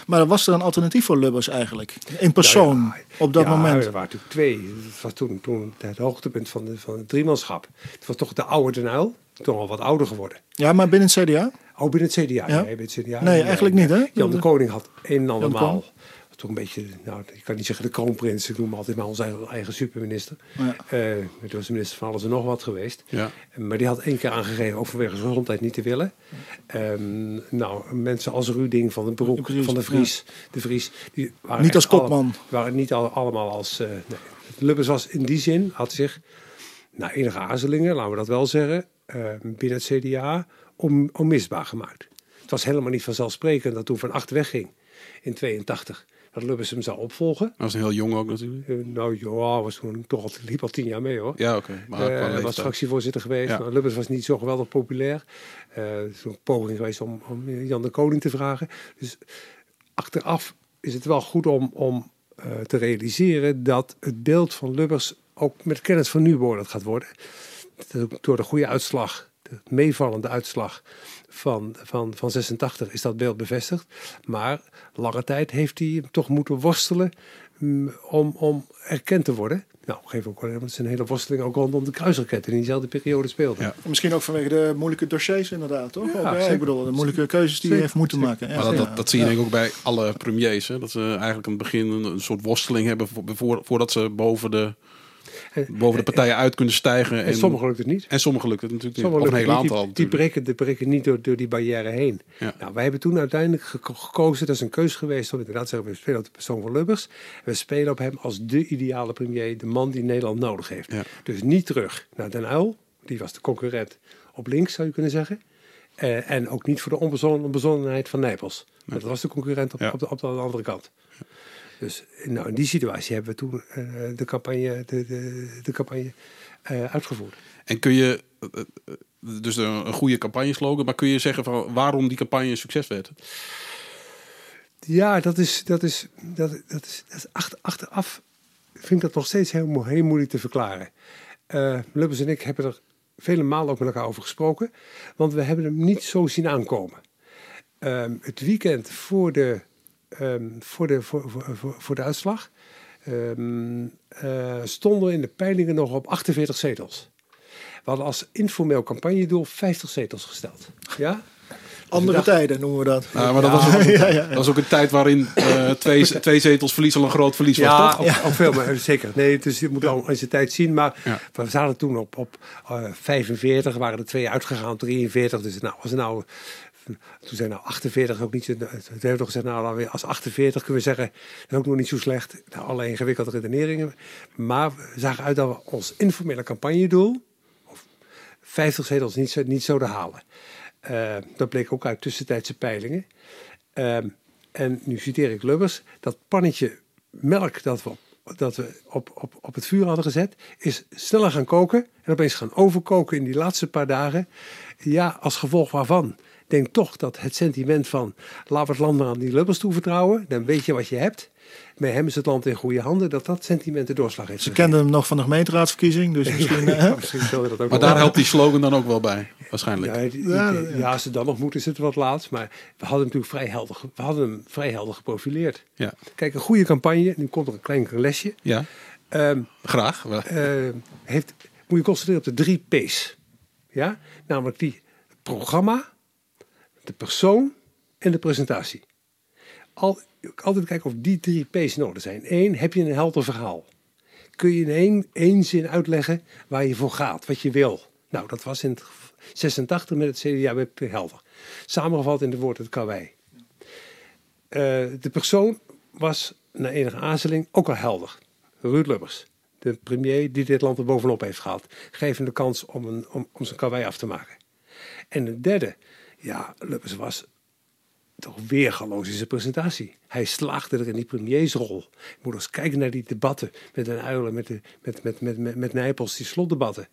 Maar was er een alternatief voor Lubbers eigenlijk? In persoon, ja, ja. op dat ja, moment? er waren natuurlijk twee. Het was toen, toen het hoogtepunt van, de, van het driemanschap. Het was toch de oude Den Uyl, toch al wat ouder geworden. Ja, maar binnen het CDA? Oh, binnen het CDA? Nee, binnen het CDA. Nee, eigenlijk niet hè? Jan de Koning had een en andermaal toch een beetje, nou, ik kan niet zeggen de kroonprins, ik noem hem altijd maar onze eigen, eigen superminister. Ja. Uh, het was de minister van alles en nog wat geweest. Ja. Maar die had één keer aangegeven, ook vanwege zijn gezondheid niet te willen. Um, nou, mensen als Ruding van den Broek, Precies, van de Vries, ja. de Vries, die waren Niet als alle- kopman. waren niet al, allemaal als. Uh, nee. Lubbers was in die zin, had zich, na enige aarzelingen, laten we dat wel zeggen, uh, binnen het CDA om, onmisbaar gemaakt. Het was helemaal niet vanzelfsprekend dat toen Van Acht wegging in 82 dat Lubbers hem zou opvolgen. Hij was heel jong ook natuurlijk. Uh, nou ja, was toen toch al, liep al tien jaar mee hoor. Ja, oké. Okay. Maar hij was fractievoorzitter geweest. Ja. Maar Lubbers was niet zo geweldig populair. Is een poging geweest om, om Jan de Koning te vragen. Dus achteraf is het wel goed om, om te realiseren dat het beeld van Lubbers ook met kennis van nu beoordeeld gaat worden. Door de goede uitslag, de meevallende uitslag van, van, van 86 is dat beeld bevestigd. Maar lange tijd heeft hij toch moeten worstelen um, om, om erkend te worden. Nou, geef ook wel, want het is een hele worsteling ook rondom de kruisraketten die in diezelfde periode speelden. Ja. Misschien ook vanwege de moeilijke dossiers inderdaad, toch? Ja, ik bedoel, de moeilijke keuzes die hij heeft moeten maken. Ja, Maar dat, dat, dat zie je denk ik ook bij alle premiers. Hè? Dat ze eigenlijk aan het begin een, een soort worsteling hebben voor, voor, voordat ze boven de, boven de partijen uit kunnen stijgen. En, en sommigen lukt het niet. En sommigen lukt het natuurlijk niet. Sommigen Of een heel aantal. Die, die, breken, die breken niet door, door die barrière heen. Ja. Nou, wij hebben toen uiteindelijk geko- gekozen, dat is een keuze geweest, om inderdaad te zeggen, we spelen op de persoon van Lubbers. We spelen op hem als de ideale premier, de man die Nederland nodig heeft. Ja. Dus niet terug naar Den Uyl, die was de concurrent op links, zou je kunnen zeggen. Uh, en ook niet voor de onbezonnen, onbezonnenheid van Nijpels. Nee. Dat was de concurrent op, Ja. op, de, op de andere kant. Dus nou, in die situatie hebben we toen uh, de campagne, de, de, de campagne uh, uitgevoerd. En kun je, eh, dus een, een goede campagneslogan, maar kun je zeggen van waarom die campagne een succes werd? Ja, dat is, dat is, dat, dat is, dat is achter, achteraf vind ik dat nog steeds heel, heel moeilijk te verklaren. Uh, Lubbers en ik hebben er vele malen ook met elkaar over gesproken, want we hebben hem niet zo zien aankomen. Um, het weekend voor de, um, voor de, voor, voor, voor de uitslag um, uh, stonden we in de peilingen nog op 48 zetels. We hadden als informeel campagnedoel 50 zetels gesteld. Ja? Andere dacht, tijden noemen we dat. Ja, maar dat, was ook, ja, ja, dat was ook een tijd waarin uh, twee, twee zetels verlies al een groot verlies ja, was, toch? Ja, ook veel, maar zeker. Nee, dus je moet al in zijn tijd zien. Maar we zaten toen op, op uh, 45, waren er twee uitgegaan, 43. Dus nou, was er nou... Toen zijn nou 48 ook niet zo. Toen hebben we gezegd, nou, als 48 kunnen we zeggen, dat is ook nog niet zo slecht. Nou, alle ingewikkelde redeneringen. Maar we zagen uit dat we ons informele campagnedoel, of 50 zetels, niet, niet zouden halen. Uh, dat bleek ook uit tussentijdse peilingen. Uh, en nu citeer ik Lubbers, dat pannetje melk dat we, dat we op, op, op het vuur hadden gezet, is sneller gaan koken en opeens gaan overkoken in die laatste paar dagen. Ja, als gevolg waarvan denk toch dat het sentiment van laten we het land maar aan die Lubbers toevertrouwen, dan weet je wat je hebt. Bij hem is het land in goede handen, dat dat sentiment de doorslag heeft. Ze kenden hem nog van de gemeenteraadverkiezing, dus misschien... ja, ja, misschien dat ook maar daar helpt die slogan dan ook wel bij, waarschijnlijk. Ja, die, ja, die, ja, als het dan nog moet, is het wat laat. Maar we hadden natuurlijk vrij helder, we hadden hem vrij helder geprofileerd. Ja. Kijk, een goede campagne, nu komt er een klein lesje. Ja, um, graag. Uh, heeft, moet je concentreren op de drie P's. Ja? Namelijk die programma, de persoon en de presentatie. Al, altijd kijken of die drie P's orde zijn. Eén, heb je een helder verhaal. Kun je in één, één zin uitleggen waar je voor gaat, wat je wil. Nou, dat was in het, 86 met het CDA Helder. Samengevat in het woord het karwei. Uh, de persoon was na enige aarzeling ook al helder. Ruud Lubbers, de premier die dit land er bovenop heeft gehad. Geef hem de kans om, een, om, om zijn karwei af te maken. En de derde, ja, Lubbers was toch weergaloos in zijn presentatie. Hij slaagde er in die premiersrol. Je moet eens kijken naar die debatten met Den Uilen, met, de, met, met, met, met, met Nijpels, die slotdebatten.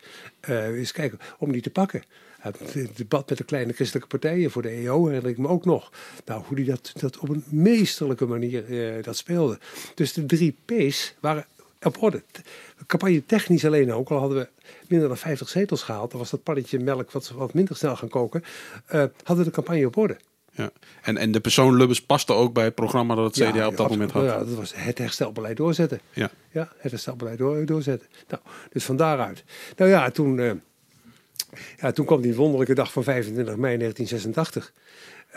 Uh, eens kijken om die te pakken. Het debat met de kleine christelijke partijen voor de EO herinner ik me ook nog. Nou, hoe die dat, dat op een meesterlijke manier uh, dat speelde. Dus de drie P's waren op orde. Campagne technisch alleen ook, al hadden we minder dan 50 zetels gehaald, dan was dat pannetje melk wat, wat minder snel gaan koken, uh, hadden we de campagne op orde. Ja. En, en de persoon Lubbers paste ook bij het programma dat het CDA ja, op dat moment had. Ja, dat was het herstelbeleid doorzetten. Ja, ja het herstelbeleid door, doorzetten. Nou, dus van daaruit. Nou ja, toen, uh, ja, toen kwam die wonderlijke dag van 25 mei 1986.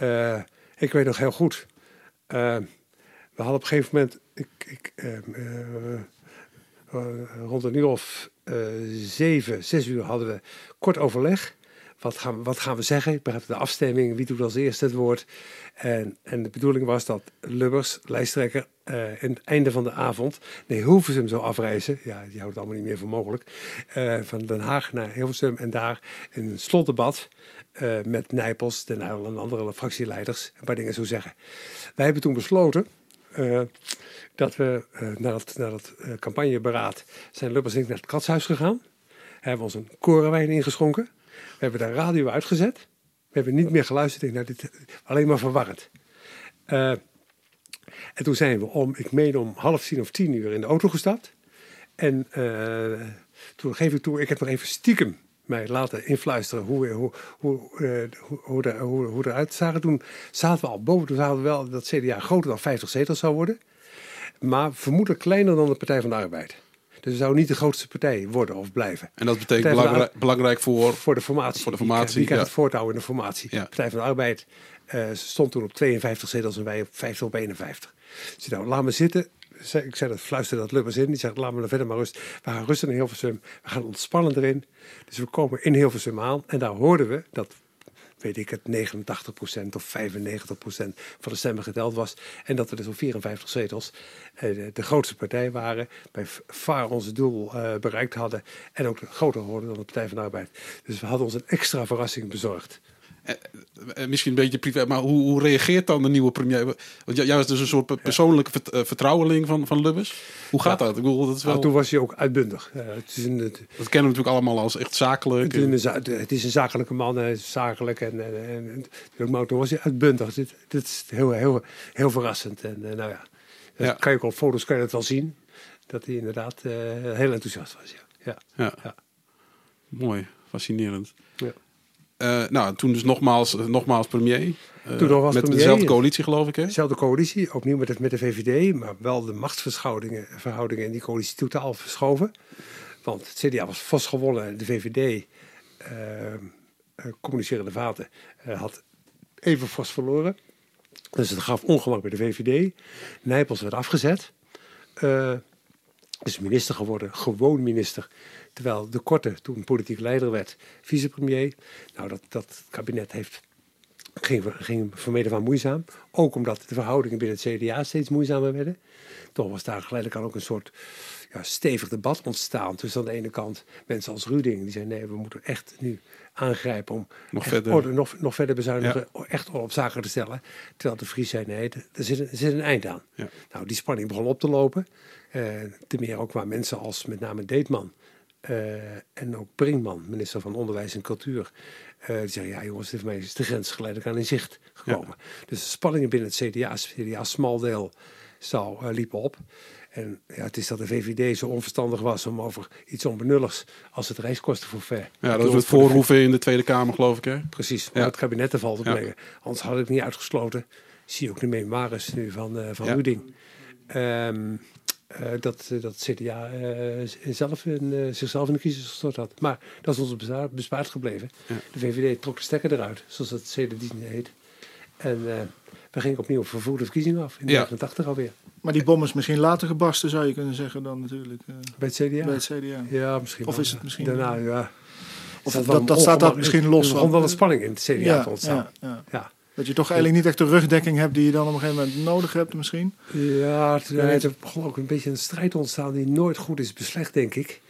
Uh, ik weet nog heel goed. Uh, we hadden op een gegeven moment, ik, ik, rond een uur of zeven, zes uur hadden we kort overleg. Wat gaan, wat gaan we zeggen? Ik begrijp de afstemming, wie doet als eerste het woord. En, en de bedoeling was dat Lubbers, lijsttrekker, uh, in het einde van de avond naar Hilversum zou afreizen. Ja, die houdt het allemaal niet meer voor mogelijk. Van Den Haag naar Hilversum en daar een slotdebat met Nijpels, Den Uyl en andere fractieleiders een paar dingen zou zeggen. Wij hebben toen besloten dat we naar dat, naar dat campagneberaad zijn Lubbers en ik naar het katshuis gegaan. Hebben ons een korenwijn ingeschonken. We hebben de radio uitgezet. We hebben niet meer geluisterd naar dit, alleen maar verwarrend. Uh, en toen zijn we om, ik meen om half tien of tien uur in de auto gestapt. En uh, toen geef ik toe, ik heb nog even stiekem mij laten influisteren hoe, hoe, hoe, uh, hoe, hoe, de, hoe, hoe eruit zagen. Toen zaten we al boven, toen zaten we wel dat CDA groter dan 50 zetels zou worden. Maar vermoedelijk kleiner dan de Partij van de Arbeid. Dus het zou niet de grootste partij worden of blijven. En dat betekent belangrijk, belangrijk voor, voor de formatie. Voor de formatie. Wie krijgt het voortouw in de formatie? Ja. Partij van de Arbeid uh, stond toen op 52 zetels en wij op 50 op 51. Dus nou, laat me zitten. Ik zei dat, fluisterde dat Lubbers in. Die zegt, laat me dan verder maar rust. We gaan rusten in Hilversum. We gaan ontspannen erin. Dus we komen in Hilversum aan. En daar hoorden we dat weet ik het, 89% of 95% van de stemmen geteld was. En dat we dus op 54 zetels eh, de grootste partij waren. Bij vaar onze doel uh, bereikt hadden. En ook groter geworden dan de Partij van de Arbeid. Dus we hadden ons een extra verrassing bezorgd. Eh, eh, misschien een beetje privé, maar hoe, hoe, reageert dan de nieuwe premier? Want jij was dus een soort persoonlijke eh, vertrouweling van, van Lubbers. Hoe gaat dat? Ik bedoel, dat is wel... Nou, toen was hij ook uitbundig. Uh, het is een, het... Dat kennen we natuurlijk allemaal als echt zakelijk. Het is een, het is een zakelijke man, hij is zakelijk. En, en, en, maar toen was hij uitbundig. Dit, dit is heel, heel, heel verrassend. En uh, nou ja, ja. kan je ook op foto's kan je het wel zien. Dat hij inderdaad uh, heel enthousiast was. Ja. Ja. ja. Mooi, fascinerend. Ja. Uh, nou, toen dus nogmaals, nogmaals premier. Uh, toen was met premier, dezelfde coalitie, geloof ik. Hè? Dezelfde coalitie, opnieuw met, het, met de VVD, maar wel de machtsverhoudingen verhoudingen in die coalitie totaal verschoven. Want het CDA was vast gewonnen en de VVD, uh, eh, communicerende vaten, had even vast verloren. Dus het gaf ongemak bij de VVD. Nijpels werd afgezet. is minister geworden, gewoon minister. Terwijl de Korte toen politiek leider werd, vicepremier. Nou, dat, dat kabinet heeft, ging, ging vermeden van moeizaam. Ook omdat de verhoudingen binnen het CDA steeds moeizamer werden. Toch was daar geleidelijk aan ook een soort ja, stevig debat ontstaan. Dus aan de ene kant mensen als Ruding, die zeiden nee, we moeten echt nu aangrijpen om nog, verder. nog, nog verder bezuinigen, echt op zaken te stellen. Terwijl de Vries zei nee, er zit, er zit een eind aan. Ja. Nou, die spanning begon op te lopen. Uh, te meer ook waar mensen als met name Deetman en ook Brinkman, minister van Onderwijs en Cultuur. Uh, die zeggen, ja jongens, dit is de grens geleidelijk aan in zicht gekomen. Dus de spanningen binnen het CDA, het CDA smaldeel, zou, uh, liepen op. En ja, het is dat de VVD zo onverstandig was om over iets onbenulligs als het reiskostenforfait. Ja, dat is het voorhoeven in de Tweede Kamer, geloof ik. Hè? Precies, om ja. het kabinet te val te brengen. Anders had ik niet uitgesloten. Zie je ook de memoires nu van, uh, van Ruding. Um, uh, dat, dat CDA uh, zelf in, zichzelf in de crisis gestort had. Maar dat is ons bespaard gebleven. Ja. De VVD trok de stekker eruit, zoals dat CDA heet. En we gingen opnieuw vervoerde verkiezingen af, in ja. 89 alweer. Maar die bom is misschien later gebarsten, zou je kunnen zeggen dan natuurlijk. bij het CDA? Bij het CDA. Ja, misschien Of is het misschien... Daarna, ja. Of dat, wel dat staat daar misschien los Er van. wel een spanning in het CDA Ja, te ontstaan. ja, ja. Ja. Dat je toch eigenlijk niet echt de rugdekking hebt die je dan op een gegeven moment nodig hebt misschien. Ja, er begon ook een beetje een strijd ontstaan die nooit goed is beslecht, denk ik.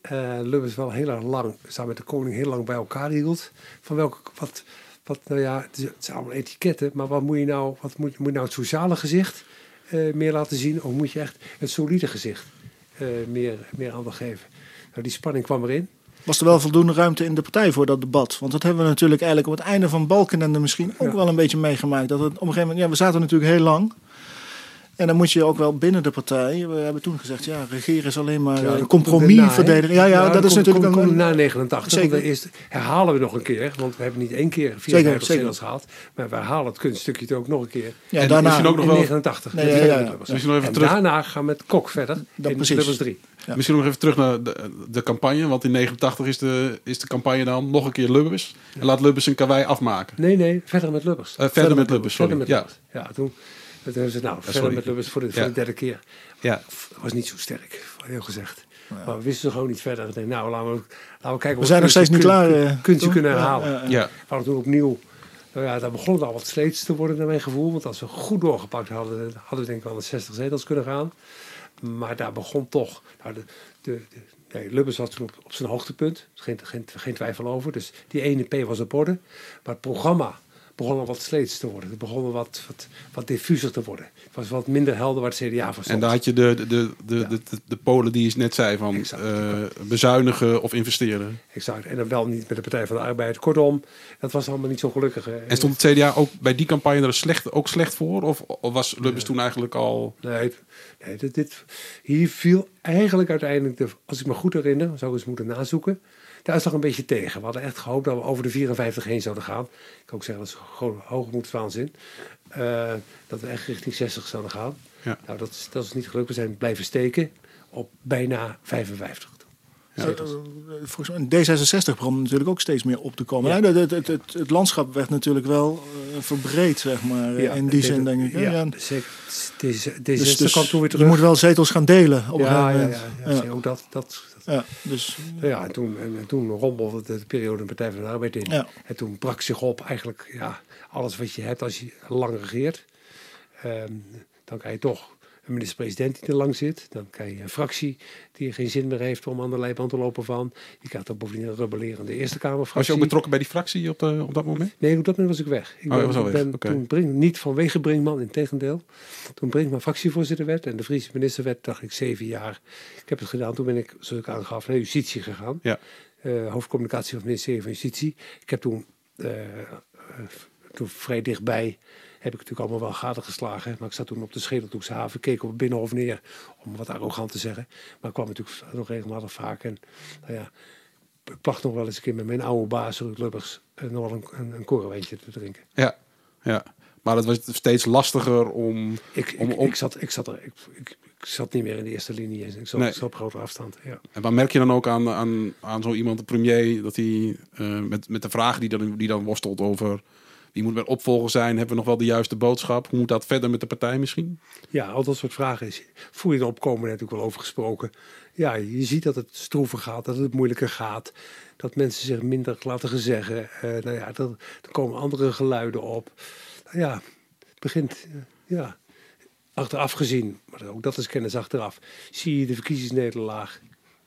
Eh Lubbers wel heel erg lang, samen met de koning, heel lang bij elkaar hield. Van welke, wat, wat, nou ja, het, is- het zijn allemaal etiketten, maar wat moet je nou, wat moet, moet je nou het sociale gezicht eh, meer laten zien? Of moet je echt het solide gezicht eh, meer, meer aandacht geven? Nou, die spanning kwam erin. Was er wel voldoende ruimte in de partij voor dat debat? Want dat hebben we natuurlijk eigenlijk op het einde van Balkenende misschien ook Ja. wel een beetje meegemaakt. Dat het op een gegeven moment, ja, we zaten natuurlijk heel lang. En dan moet je ook wel binnen de partij. We hebben toen gezegd, ja, regeren is alleen maar Ja, ja, dat compromis verdedigen. Ja, ja, dat dat is komt- natuurlijk komt- een, komt na 89. Zeker. Herhalen we nog een keer, want we hebben niet één keer 54 Zeker, zeker. zetels gehaald. Maar we herhalen het kunststukje er ook nog een keer. Ja, En daarna. misschien ook nog in wel- 89. Nee, ja, verder ja, ja. Misschien nog even en terug. daarna gaan we met Kok verder. Dat in precies. Lubbers 3. Ja. Misschien nog even terug naar de, de campagne. Want in 89 is de, is de campagne dan nog een keer Lubbers. En laat Lubbers een karwei afmaken. Nee, nee, verder met Lubbers. Eh, verder, met Lubbers, sorry. Verder met ja. Lubbers. Ja, toen, toen hebben ze nou, verder met Lubbers voor de, voor Ja. de derde keer. Ja. was niet zo sterk, heel gezegd. Maar we wisten gewoon niet verder. Ik denk, nou, laten we, laten we kijken. We of zijn nog steeds niet kun- klaar. kun- eh, kunt je toch? kunnen herhalen. ja, ja. Ja. We hadden toen opnieuw. Nou ja, daar begon het al wat sleets te worden naar mijn gevoel. Want als we goed doorgepakt hadden, hadden we denk ik wel naar 60 zetels kunnen gaan. Maar daar begon toch. Nou, de, de, de, nee, Lubbers was toen op, op zijn hoogtepunt. Geen, geen, geen twijfel over. Dus die ene P was op orde. Maar het programma begon al wat sleets te worden. Het begon wat, wat, wat diffuser te worden. Het was wat minder helder waar het CDA voor stond. En daar had je de, de, de, de, de, de Polen die je net zei van eh, bezuinigen of investeren. Exact. En dan wel niet met de Partij van de Arbeid. Kortom, dat was allemaal niet zo gelukkig. hè. En stond het CDA ook bij die campagne er slecht, ook slecht voor? Of, of was Lubbers toen eigenlijk al... Nee, het- nee dit, dit, hier viel eigenlijk uiteindelijk, de, als ik me goed herinner, zou ik eens moeten nazoeken, de uitslag een beetje tegen. We hadden echt gehoopt dat we over de 54 heen zouden gaan. Ik kan ook zeggen, dat is gewoon hoogmoedswaanzin. Eh dat we echt richting 60 zouden gaan. Ja. Nou, dat is, dat is niet gelukt. We zijn blijven steken op bijna 55. Eh, eh, volgens mij, D66 begon natuurlijk ook steeds meer op te komen. Ja. hè? Het, het, het, het landschap werd natuurlijk wel eh, verbreed, zeg maar. eh, in die zin, denk ik. Ja, Ja. zeker. Deze, deze Dus, dus kwam toen weer je terug. moet wel zetels gaan delen op een ja, gegeven ja, moment. ja, ja, ook dat, dat Ja, dus Ja, en toen, en toen rommelde de periode de Partij van de Arbeid in. Ja. En toen brak zich op eigenlijk ja, alles wat je hebt als je lang regeert. Ehm, dan krijg je toch een minister-president die er lang zit. Dan krijg je een fractie die er geen zin meer heeft om aan de leiband te lopen van. Je krijgt dan bovendien een rebellerende Eerste Kamerfractie. Was je ook betrokken bij die fractie op, de, op dat moment? Nee, op dat moment was ik weg. Ik Oh, ben, was al ik weg, ben toen Brink, niet vanwege Brinkman, in tegendeel. Toen Brinkman fractievoorzitter werd en de Friese minister werd, dacht ik zeven jaar. Ik heb het gedaan. Toen ben ik, zoals ik aangaf, naar justitie gegaan. Ja. Eh, hoofdcommunicatie van het ministerie van Justitie. Ik heb toen, eh, eh, toen vrij dichtbij, heb ik natuurlijk allemaal wel gaten geslagen. Maar ik zat toen op de Schedeltoekse haven, keek op het Binnenhof neer, om wat arrogant te zeggen. Maar ik kwam natuurlijk nog regelmatig vaak. En nou ja, ik placht nog wel eens een keer met mijn oude baas, Ruud Lubbers, eh, nog wel een, een, een korenwijntje te drinken. Ja. ja. Maar het was steeds lastiger om... Ik, Om- ik, om- ik, zat, ik, zat er, ik, ik, ik zat niet meer in de eerste linie. Ik zat, Nee. ik zat op grotere afstand. Ja. En wat merk je dan ook aan, aan, aan zo iemand, de premier, dat hij eh, met, met de vragen die dan, die dan worstelt over wie moet mijn opvolger zijn, hebben we nog wel de juiste boodschap? Hoe moet dat verder met de partij misschien? Ja, al dat soort vragen is, voel je net ook wel over gesproken. Ja, je ziet dat het stroever gaat, dat het moeilijker gaat. Dat mensen zich minder laten gezeggen. Eh nou ja, dat, er komen andere geluiden op. Nou ja, het begint, eh, ja, achteraf gezien, maar ook dat is kennis achteraf, zie je de verkiezingsnederlaag.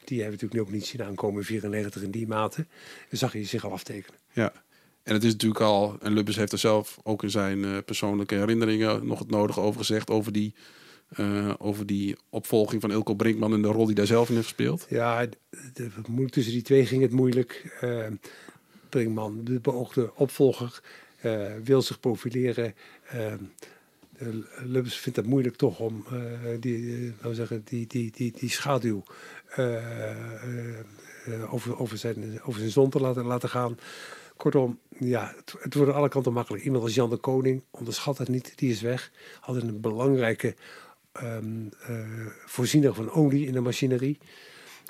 Die hebben we natuurlijk ook niet zien aankomen in 94 in die mate. Dan zag je zich al aftekenen. Ja. En het is natuurlijk al, en Lubbers heeft er zelf ook in zijn eh, persoonlijke herinneringen nog het nodige over gezegd, over die, eh, over die opvolging van Ilko Brinkman en de rol die daar zelf in heeft gespeeld. Ja, de, de- tussen die twee ging het moeilijk. Eh Brinkman, de beoogde opvolger, wil zich profileren. Lubbers vindt het moeilijk toch om die, nou zeggen, die, die, die, die schaduw over, over, zijn, over zijn zon te laten, laten gaan. Kortom, ja, het, het wordt aan alle kanten makkelijk. Iemand als Jan de Koning, onderschat het niet, die is weg. Altijd een belangrijke ehm, eh, voorziener van olie in de machinerie.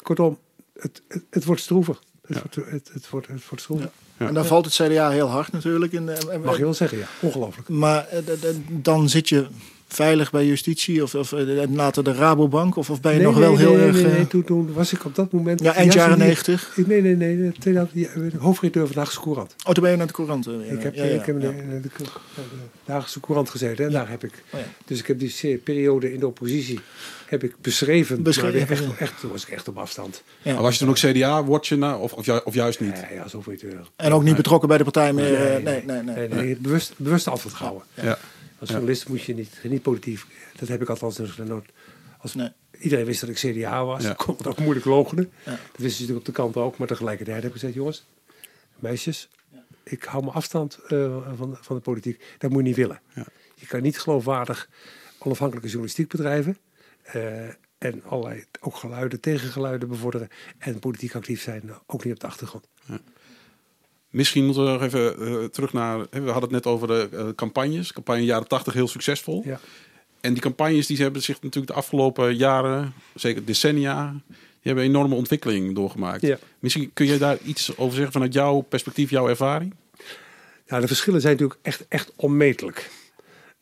Kortom, het, het, het wordt stroever. Het, Ja. wordt, het, het, wordt, het wordt stroever. Ja. En dan valt het CDA heel hard natuurlijk. In de, Mag je wel zeggen, ja. Ongelooflijk. Maar eh, dan zit je veilig bij justitie of, of eh, later de Rabobank? Of, of ben je Nee, nog nee, wel heel nee, erg... Nee, eh, nee, toen, toen was ik op dat moment... ja, eind jaren negentig. Nee, nee, nee. de tweede- ja, de hoofdredacteur van de Haagse Courant. Oh, toen ben je naar de courant. eh, ja, ik heb, ja, ja, ik heb de, in de, de Haagse Courant gezeten en daar heb ik... Oh, ja. Dus ik heb die periode in de oppositie heb ik beschreven. Beschreven, echt, toen was ik echt op afstand. Ja. Maar was je toen ook CDA-watcher nou, of, of, ju- of juist niet? Nee, als hoofdredacteur. En ook niet betrokken bij de partij meer. Nee, eh, nee, nee, nee. nee, nee, bewust, bewust afstand houden. Ja. Als Ja. journalist moet je niet, niet politiek. Dat heb ik althans dus nooit. Als Nee. iedereen wist dat ik CDA was, Ja. dan kon het ook moeilijk logenen. Ja. Dat wisten ze natuurlijk op de kant ook. Maar tegelijkertijd heb ik gezegd, jongens, meisjes, ik hou me afstand eh, van, van de politiek. Dat moet je niet willen. Ja. Je kan niet geloofwaardig onafhankelijke journalistiek bedrijven. eh, en allerlei ook geluiden, tegengeluiden bevorderen. En politiek actief zijn, eh, ook niet op de achtergrond. Misschien moeten we nog even eh, terug naar... We hadden het net over de eh, campagnes. Campagne jaren 80 heel succesvol. Ja. En die campagnes die hebben zich natuurlijk de afgelopen jaren, zeker decennia, die hebben een enorme ontwikkeling doorgemaakt. Ja. Misschien kun je daar iets over zeggen vanuit jouw perspectief, jouw ervaring? Nou, de verschillen zijn natuurlijk echt, echt onmetelijk.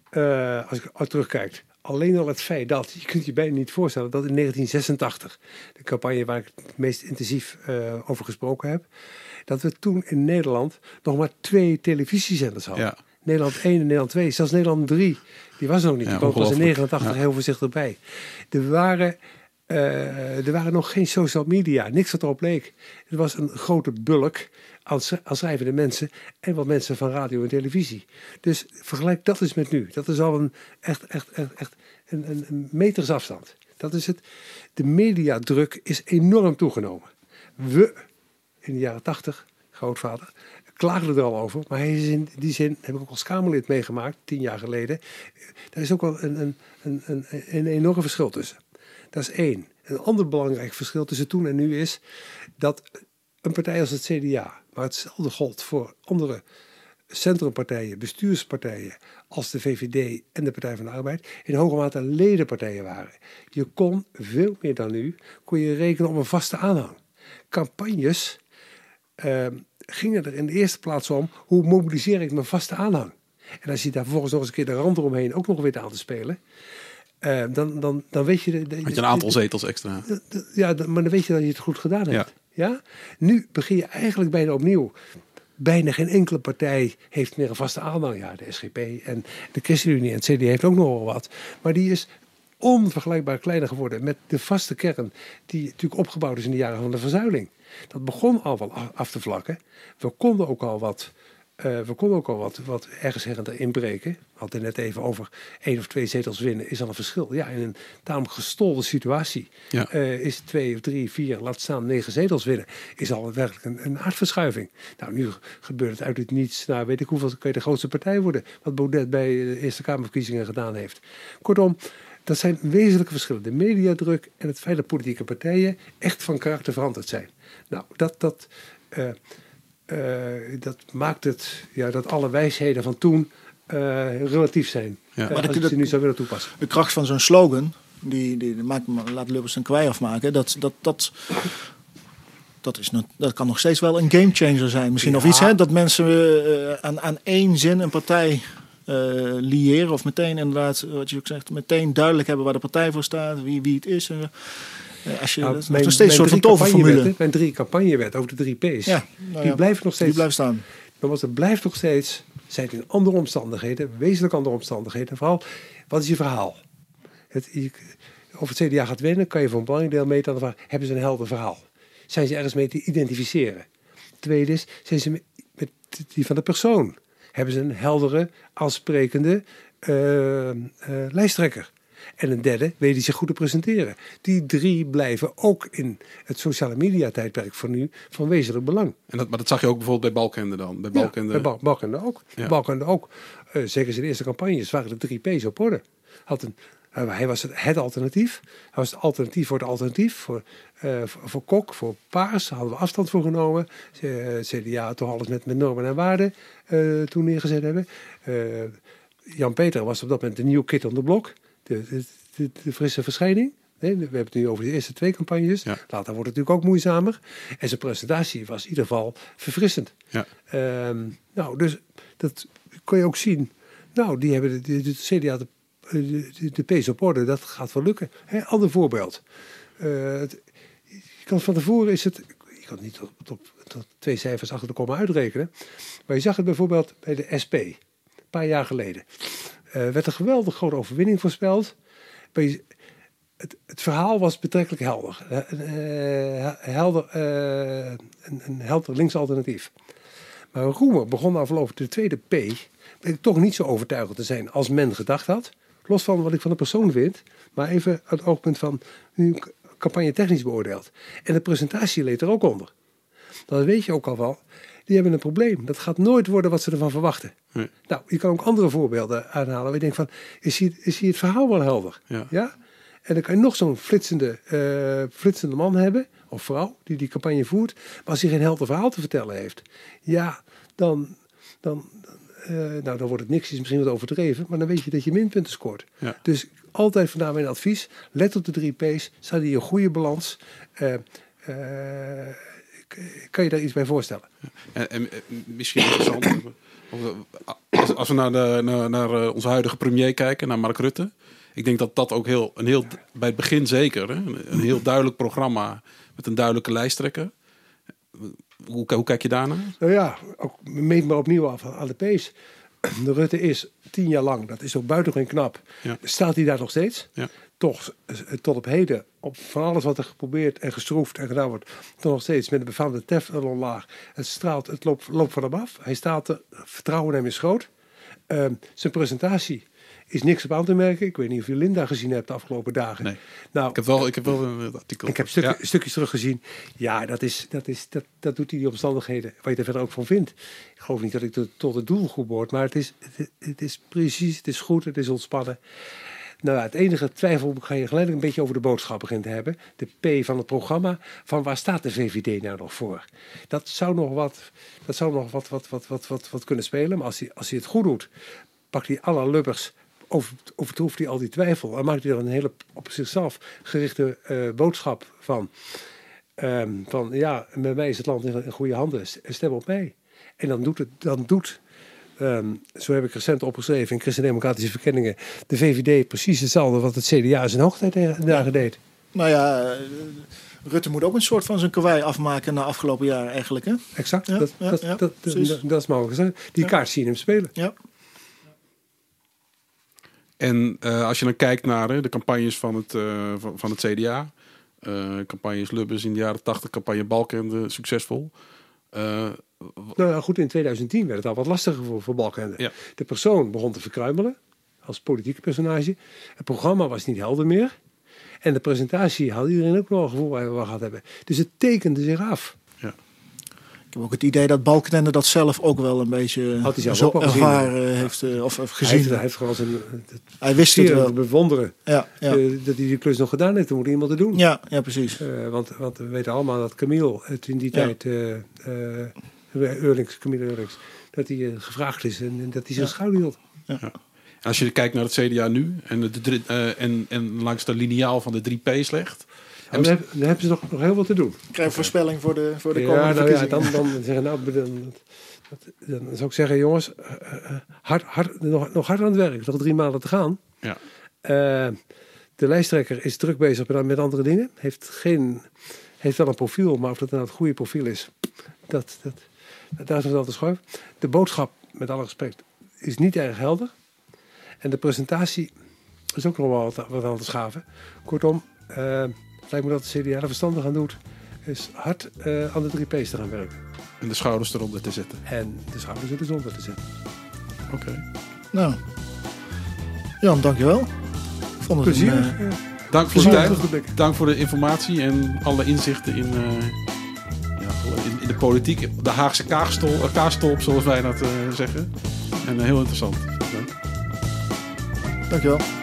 Eh, als ik terugkijk. Alleen al het feit dat, je kunt je bijna niet voorstellen, dat in 1986, de campagne waar ik het meest intensief over gesproken heb, dat we toen in Nederland nog maar twee televisiezenders hadden. Ja. Nederland 1 en Nederland 2, zelfs Nederland 3, die was er nog niet. Ja, die kwam pas in ongelooflijk. 89 Ja. heel voorzichtig bij. Er waren, eh, er waren nog geen social media, niks wat erop leek. Er was een grote bulk aan, sch- aan schrijvende mensen en wat mensen van radio en televisie. Dus vergelijk dat eens met nu. Dat is al een echt, echt, echt, echt een, een, een metersafstand. Dat is het. De mediadruk is enorm toegenomen. We, in de jaren tachtig, grootvader, klaagden er al over. Maar hij is in die zin, heb ik ook als Kamerlid meegemaakt, tien jaar geleden. Daar is ook wel een, een, een, een, een enorm verschil tussen. Dat is één. Een ander belangrijk verschil tussen toen en nu is dat een partij als het CDA, maar hetzelfde gold voor andere centrumpartijen, bestuurspartijen als de VVD en de Partij van de Arbeid in hoge mate ledenpartijen waren. Je kon veel meer dan nu, kon je rekenen op een vaste aanhang. Campagnes ehm, gingen er in de eerste plaats om, hoe mobiliseer ik mijn vaste aanhang? En als je daar vervolgens nog eens een keer de rand eromheen ook nog weet aan te spelen, eh, dan, dan, dan weet je... De, de- Had je een aantal zetels extra? Ja, maar dan weet je dat je het goed gedaan hebt. Ja. Nu begin je eigenlijk bijna opnieuw. Bijna geen enkele partij heeft meer een vaste aanhang. Ja, de SGP en de ChristenUnie en het CD heeft ook nog wel wat. Maar die is onvergelijkbaar kleiner geworden met de vaste kern die natuurlijk opgebouwd is in de jaren van de verzuiling. Dat begon al wel af te vlakken. We konden ook al wat, eh, we konden ook al wat, wat ergens her en der inbreken. We hadden net even over één of twee zetels winnen is al een verschil. Ja, in een tamelijk gestolde situatie Ja. eh, is twee of drie, vier, laat staan negen zetels winnen, is al werkelijk een, een aardverschuiving. Nou, nu gebeurt het uit het niets. Nou, weet ik hoeveel kan je de grootste partij worden. Wat Baudet bij de Eerste Kamerverkiezingen gedaan heeft. Kortom, dat zijn wezenlijke verschillen. De mediadruk en het feit dat politieke partijen echt van karakter veranderd zijn. Nou, dat, dat, eh, eh, dat maakt het ja, dat alle wijsheden van toen eh, relatief zijn. Ja. Maar als dat- ik ze nu zou willen toepassen. De kracht van zo'n slogan, die, die, die maakt, laat Lubbers een kwij afmaken. Dat, dat, dat, dat, is nog, dat kan nog steeds wel een gamechanger zijn. Misschien of iets, hè? Dat mensen aan, aan één zin een partij liëren. Of meteen inderdaad, wat je ook zegt, meteen duidelijk hebben waar de partij voor staat. Wie, wie het is. en, eh, als je, Nou, dat is mijn- nog steeds een soort van toverformule. Mijn drie campagnewet over de drie P's. Ja, nou die ja, blijven nog steeds. Die blijft staan. Maar wat er blijft nog steeds, zijn het in andere omstandigheden, wezenlijk andere omstandigheden. Vooral, wat is je verhaal? Het, je, of het CDA gaat winnen, kan je voor een belangrijk deel meten aan de vraag, hebben ze een helder verhaal? Zijn ze ergens mee te identificeren? Tweede is, zijn ze met die van de persoon? Hebben ze een heldere, aansprekende eh, eh, lijsttrekker? En een derde, weet die zich goed te presenteren. Die drie blijven ook in het sociale media tijdperk van nu van wezenlijk belang. En dat, maar dat zag je ook bijvoorbeeld bij Balkende dan. Bij Ja, Balkende, bij Balkende ook. Ja. Balkende ook. Eh, zeker zijn eerste campagnes waren de drie P's op orde. Had een, hij was het, het alternatief. Hij was het alternatief voor het alternatief. Voor, eh, voor, voor Kok, voor Paars hadden we afstand voor genomen. Eh, CDA toch alles met, met normen en waarden eh, toen neergezet hebben. Eh, Jan-Peter was op dat moment de nieuwe kid on the block. De, de, de, de frisse verschijning. Nee, we hebben het nu over de eerste twee campagnes. Ja. Later wordt het natuurlijk ook moeizamer. En zijn presentatie was in ieder geval verfrissend. Ja. Ehm, nou, dus dat kon je ook zien. Nou, die hebben de, de, de CDA de de, de, de P's op orde, dat gaat wel lukken. Hè, ander voorbeeld. Het, je kan van tevoren is het, je kan het niet tot, tot, twee cijfers achter de komma uitrekenen, maar je zag het bijvoorbeeld bij de SP, een paar jaar geleden. Uh, werd een geweldig grote overwinning voorspeld. Je, het, het, verhaal was betrekkelijk helder. Helder een, een helder links alternatief. Maar Roemer begon afgelopen de tweede P bleek toch niet zo overtuigend te zijn als men gedacht had. Los van wat ik van de persoon vind, maar even uit het oogpunt van nu campagne technisch beoordeeld. En de presentatie leed er ook onder. Dan weet je ook al wel, die hebben een probleem. Dat gaat nooit worden wat ze ervan verwachten. Nee. Nou, je kan ook andere voorbeelden aanhalen. Waar je denkt van, is hier, is hier het verhaal wel helder? Ja. ja? En dan kan je nog zo'n flitsende, uh, flitsende man hebben, of vrouw, die die campagne voert. Maar als hij geen helder verhaal te vertellen heeft, ja, dan, dan, uh, nou, dan wordt het niks, is misschien wat overdreven, maar dan weet je dat je minpunten scoort. Ja. Dus altijd vandaar mijn advies, let op de drie P's, staat die een goede balans. Uh, kan je daar iets bij voorstellen? En, en misschien interessant, als, als we naar, de, naar, naar, onze huidige premier kijken, naar Mark Rutte. Ik denk dat dat ook heel, een heel bij het begin zeker, een heel duidelijk programma met een duidelijke lijsttrekker. Hoe, hoe kijk je daarnaar? Nou ja, ook, meet maar opnieuw af aan de pace. De Rutte is tien jaar lang, dat is ook buitengewoon knap. Staat hij daar nog steeds? Ja. Toch, eh, tot op heden, op van alles wat er geprobeerd en gestroefd en gedaan wordt, toch nog steeds met de befaamde teflon laag. Het straalt, het loopt, loopt van hem af. Hij staat er, vertrouwen hem is groot. Uh, zijn presentatie is niks op aan te merken. Ik weet niet of je Linda gezien hebt de afgelopen dagen. Nee. Nou, ik heb wel, ik heb wel een artikel. Ik heb stuk, stukjes teruggezien. Ja, dat, is, dat, is, dat, dat doet hij die omstandigheden. Waar je er verder ook van vindt. Ik geloof niet dat ik tot het doelgroep behoort. Maar het is, het, het, is precies, het is goed, het is ontspannen. Nou ja, het enige twijfel ga je gelijk een beetje over de boodschap beginnen te hebben. De P van het programma. Van waar staat de VVD nou nog voor? Dat zou nog wat, dat zou nog wat, wat, wat, wat, wat, wat kunnen spelen. Maar als hij, als hij het goed doet, pakt hij alle lubbers over, overtroeft hij al die twijfel en maakt hij er een hele op zichzelf gerichte uh, boodschap van. Um, van ja, bij mij is het land in, goede handen, stem op mij. En dan doet, het, dan doet um, zo heb ik recent opgeschreven in Christen-Democratische Verkenningen, de VVD precies hetzelfde wat het CDA zijn hoogtijd dagen deed. Nou ja, eh, Rutte moet ook een soort van zijn kwaai afmaken na afgelopen jaar eigenlijk. Hè? Exact, ja, dat, ja, dat, ja, dat, dat, dat, is mogelijk. Die kaart zien hem spelen. Ja. En uh, als je dan kijkt naar uh, de campagnes van het, uh, van, van, het CDA, campagnes Lubbers in de jaren 80, campagne Balkende, succesvol. nou goed, in 2010 werd het al wat lastiger voor, voor Balkende. Ja. De persoon begon te verkruimelen als politieke personage. Het programma was niet helder meer. En de presentatie had iedereen ook nog een gevoel waar we gehad hebben. Dus het tekende zich af. Ik heb ook het idee dat Balkenende dat zelf ook wel een beetje Had hij zelf zo ook ervaren heeft, uh, of, of gezien. Hij heeft, hij heeft gewoon zijn, hij wist het wel. bewonderen ja, ja. Uh, dat hij die klus nog gedaan heeft. Dan moet iemand het doen. Ja, ja precies. Uh, want, want we weten allemaal dat Camille het in die ja. tijd, Eurlings, Camille Eurlings, dat hij gevraagd is en, en dat hij zijn ja. schouder hield. Ja. Als je kijkt naar het CDA nu en, de, en, en langs de lineaal van de 3 P's legt, en dan, dan hebben ze nog, nog heel wat te doen. Ik krijg voorspelling voor de, voor de komende ja, nou ja, dan, dan zeggen nou, dan, dan, zou ik zeggen, jongens, uh, hard, hard, nog, nog hard aan het werk. Nog drie maanden te gaan. Ja. Uh, de lijsttrekker is druk bezig met, andere dingen. Heeft, geen, heeft wel een profiel, maar of dat nou het goede profiel is, dat, dat, daar is het wel te schuiven. De boodschap, met alle respect, is niet erg helder. En de presentatie is ook nog wel wat, wat aan te schaven. Kortom, uh, lijkt me dat de CDA er verstandig aan doet, is hard uh, aan de drie P's te gaan werken. En de schouders eronder te zetten. En de schouders er eronder te zetten. Oké. Okay. Nou, Jan, dankjewel. Vond het Plezier. Een, uh, Dank voor de tijd. Dank voor de informatie en alle inzichten in, uh, ja, in, in, de politiek. De Haagse kaagstol, kaastolp, zoals wij dat zeggen. En heel interessant. Dank. Dankjewel.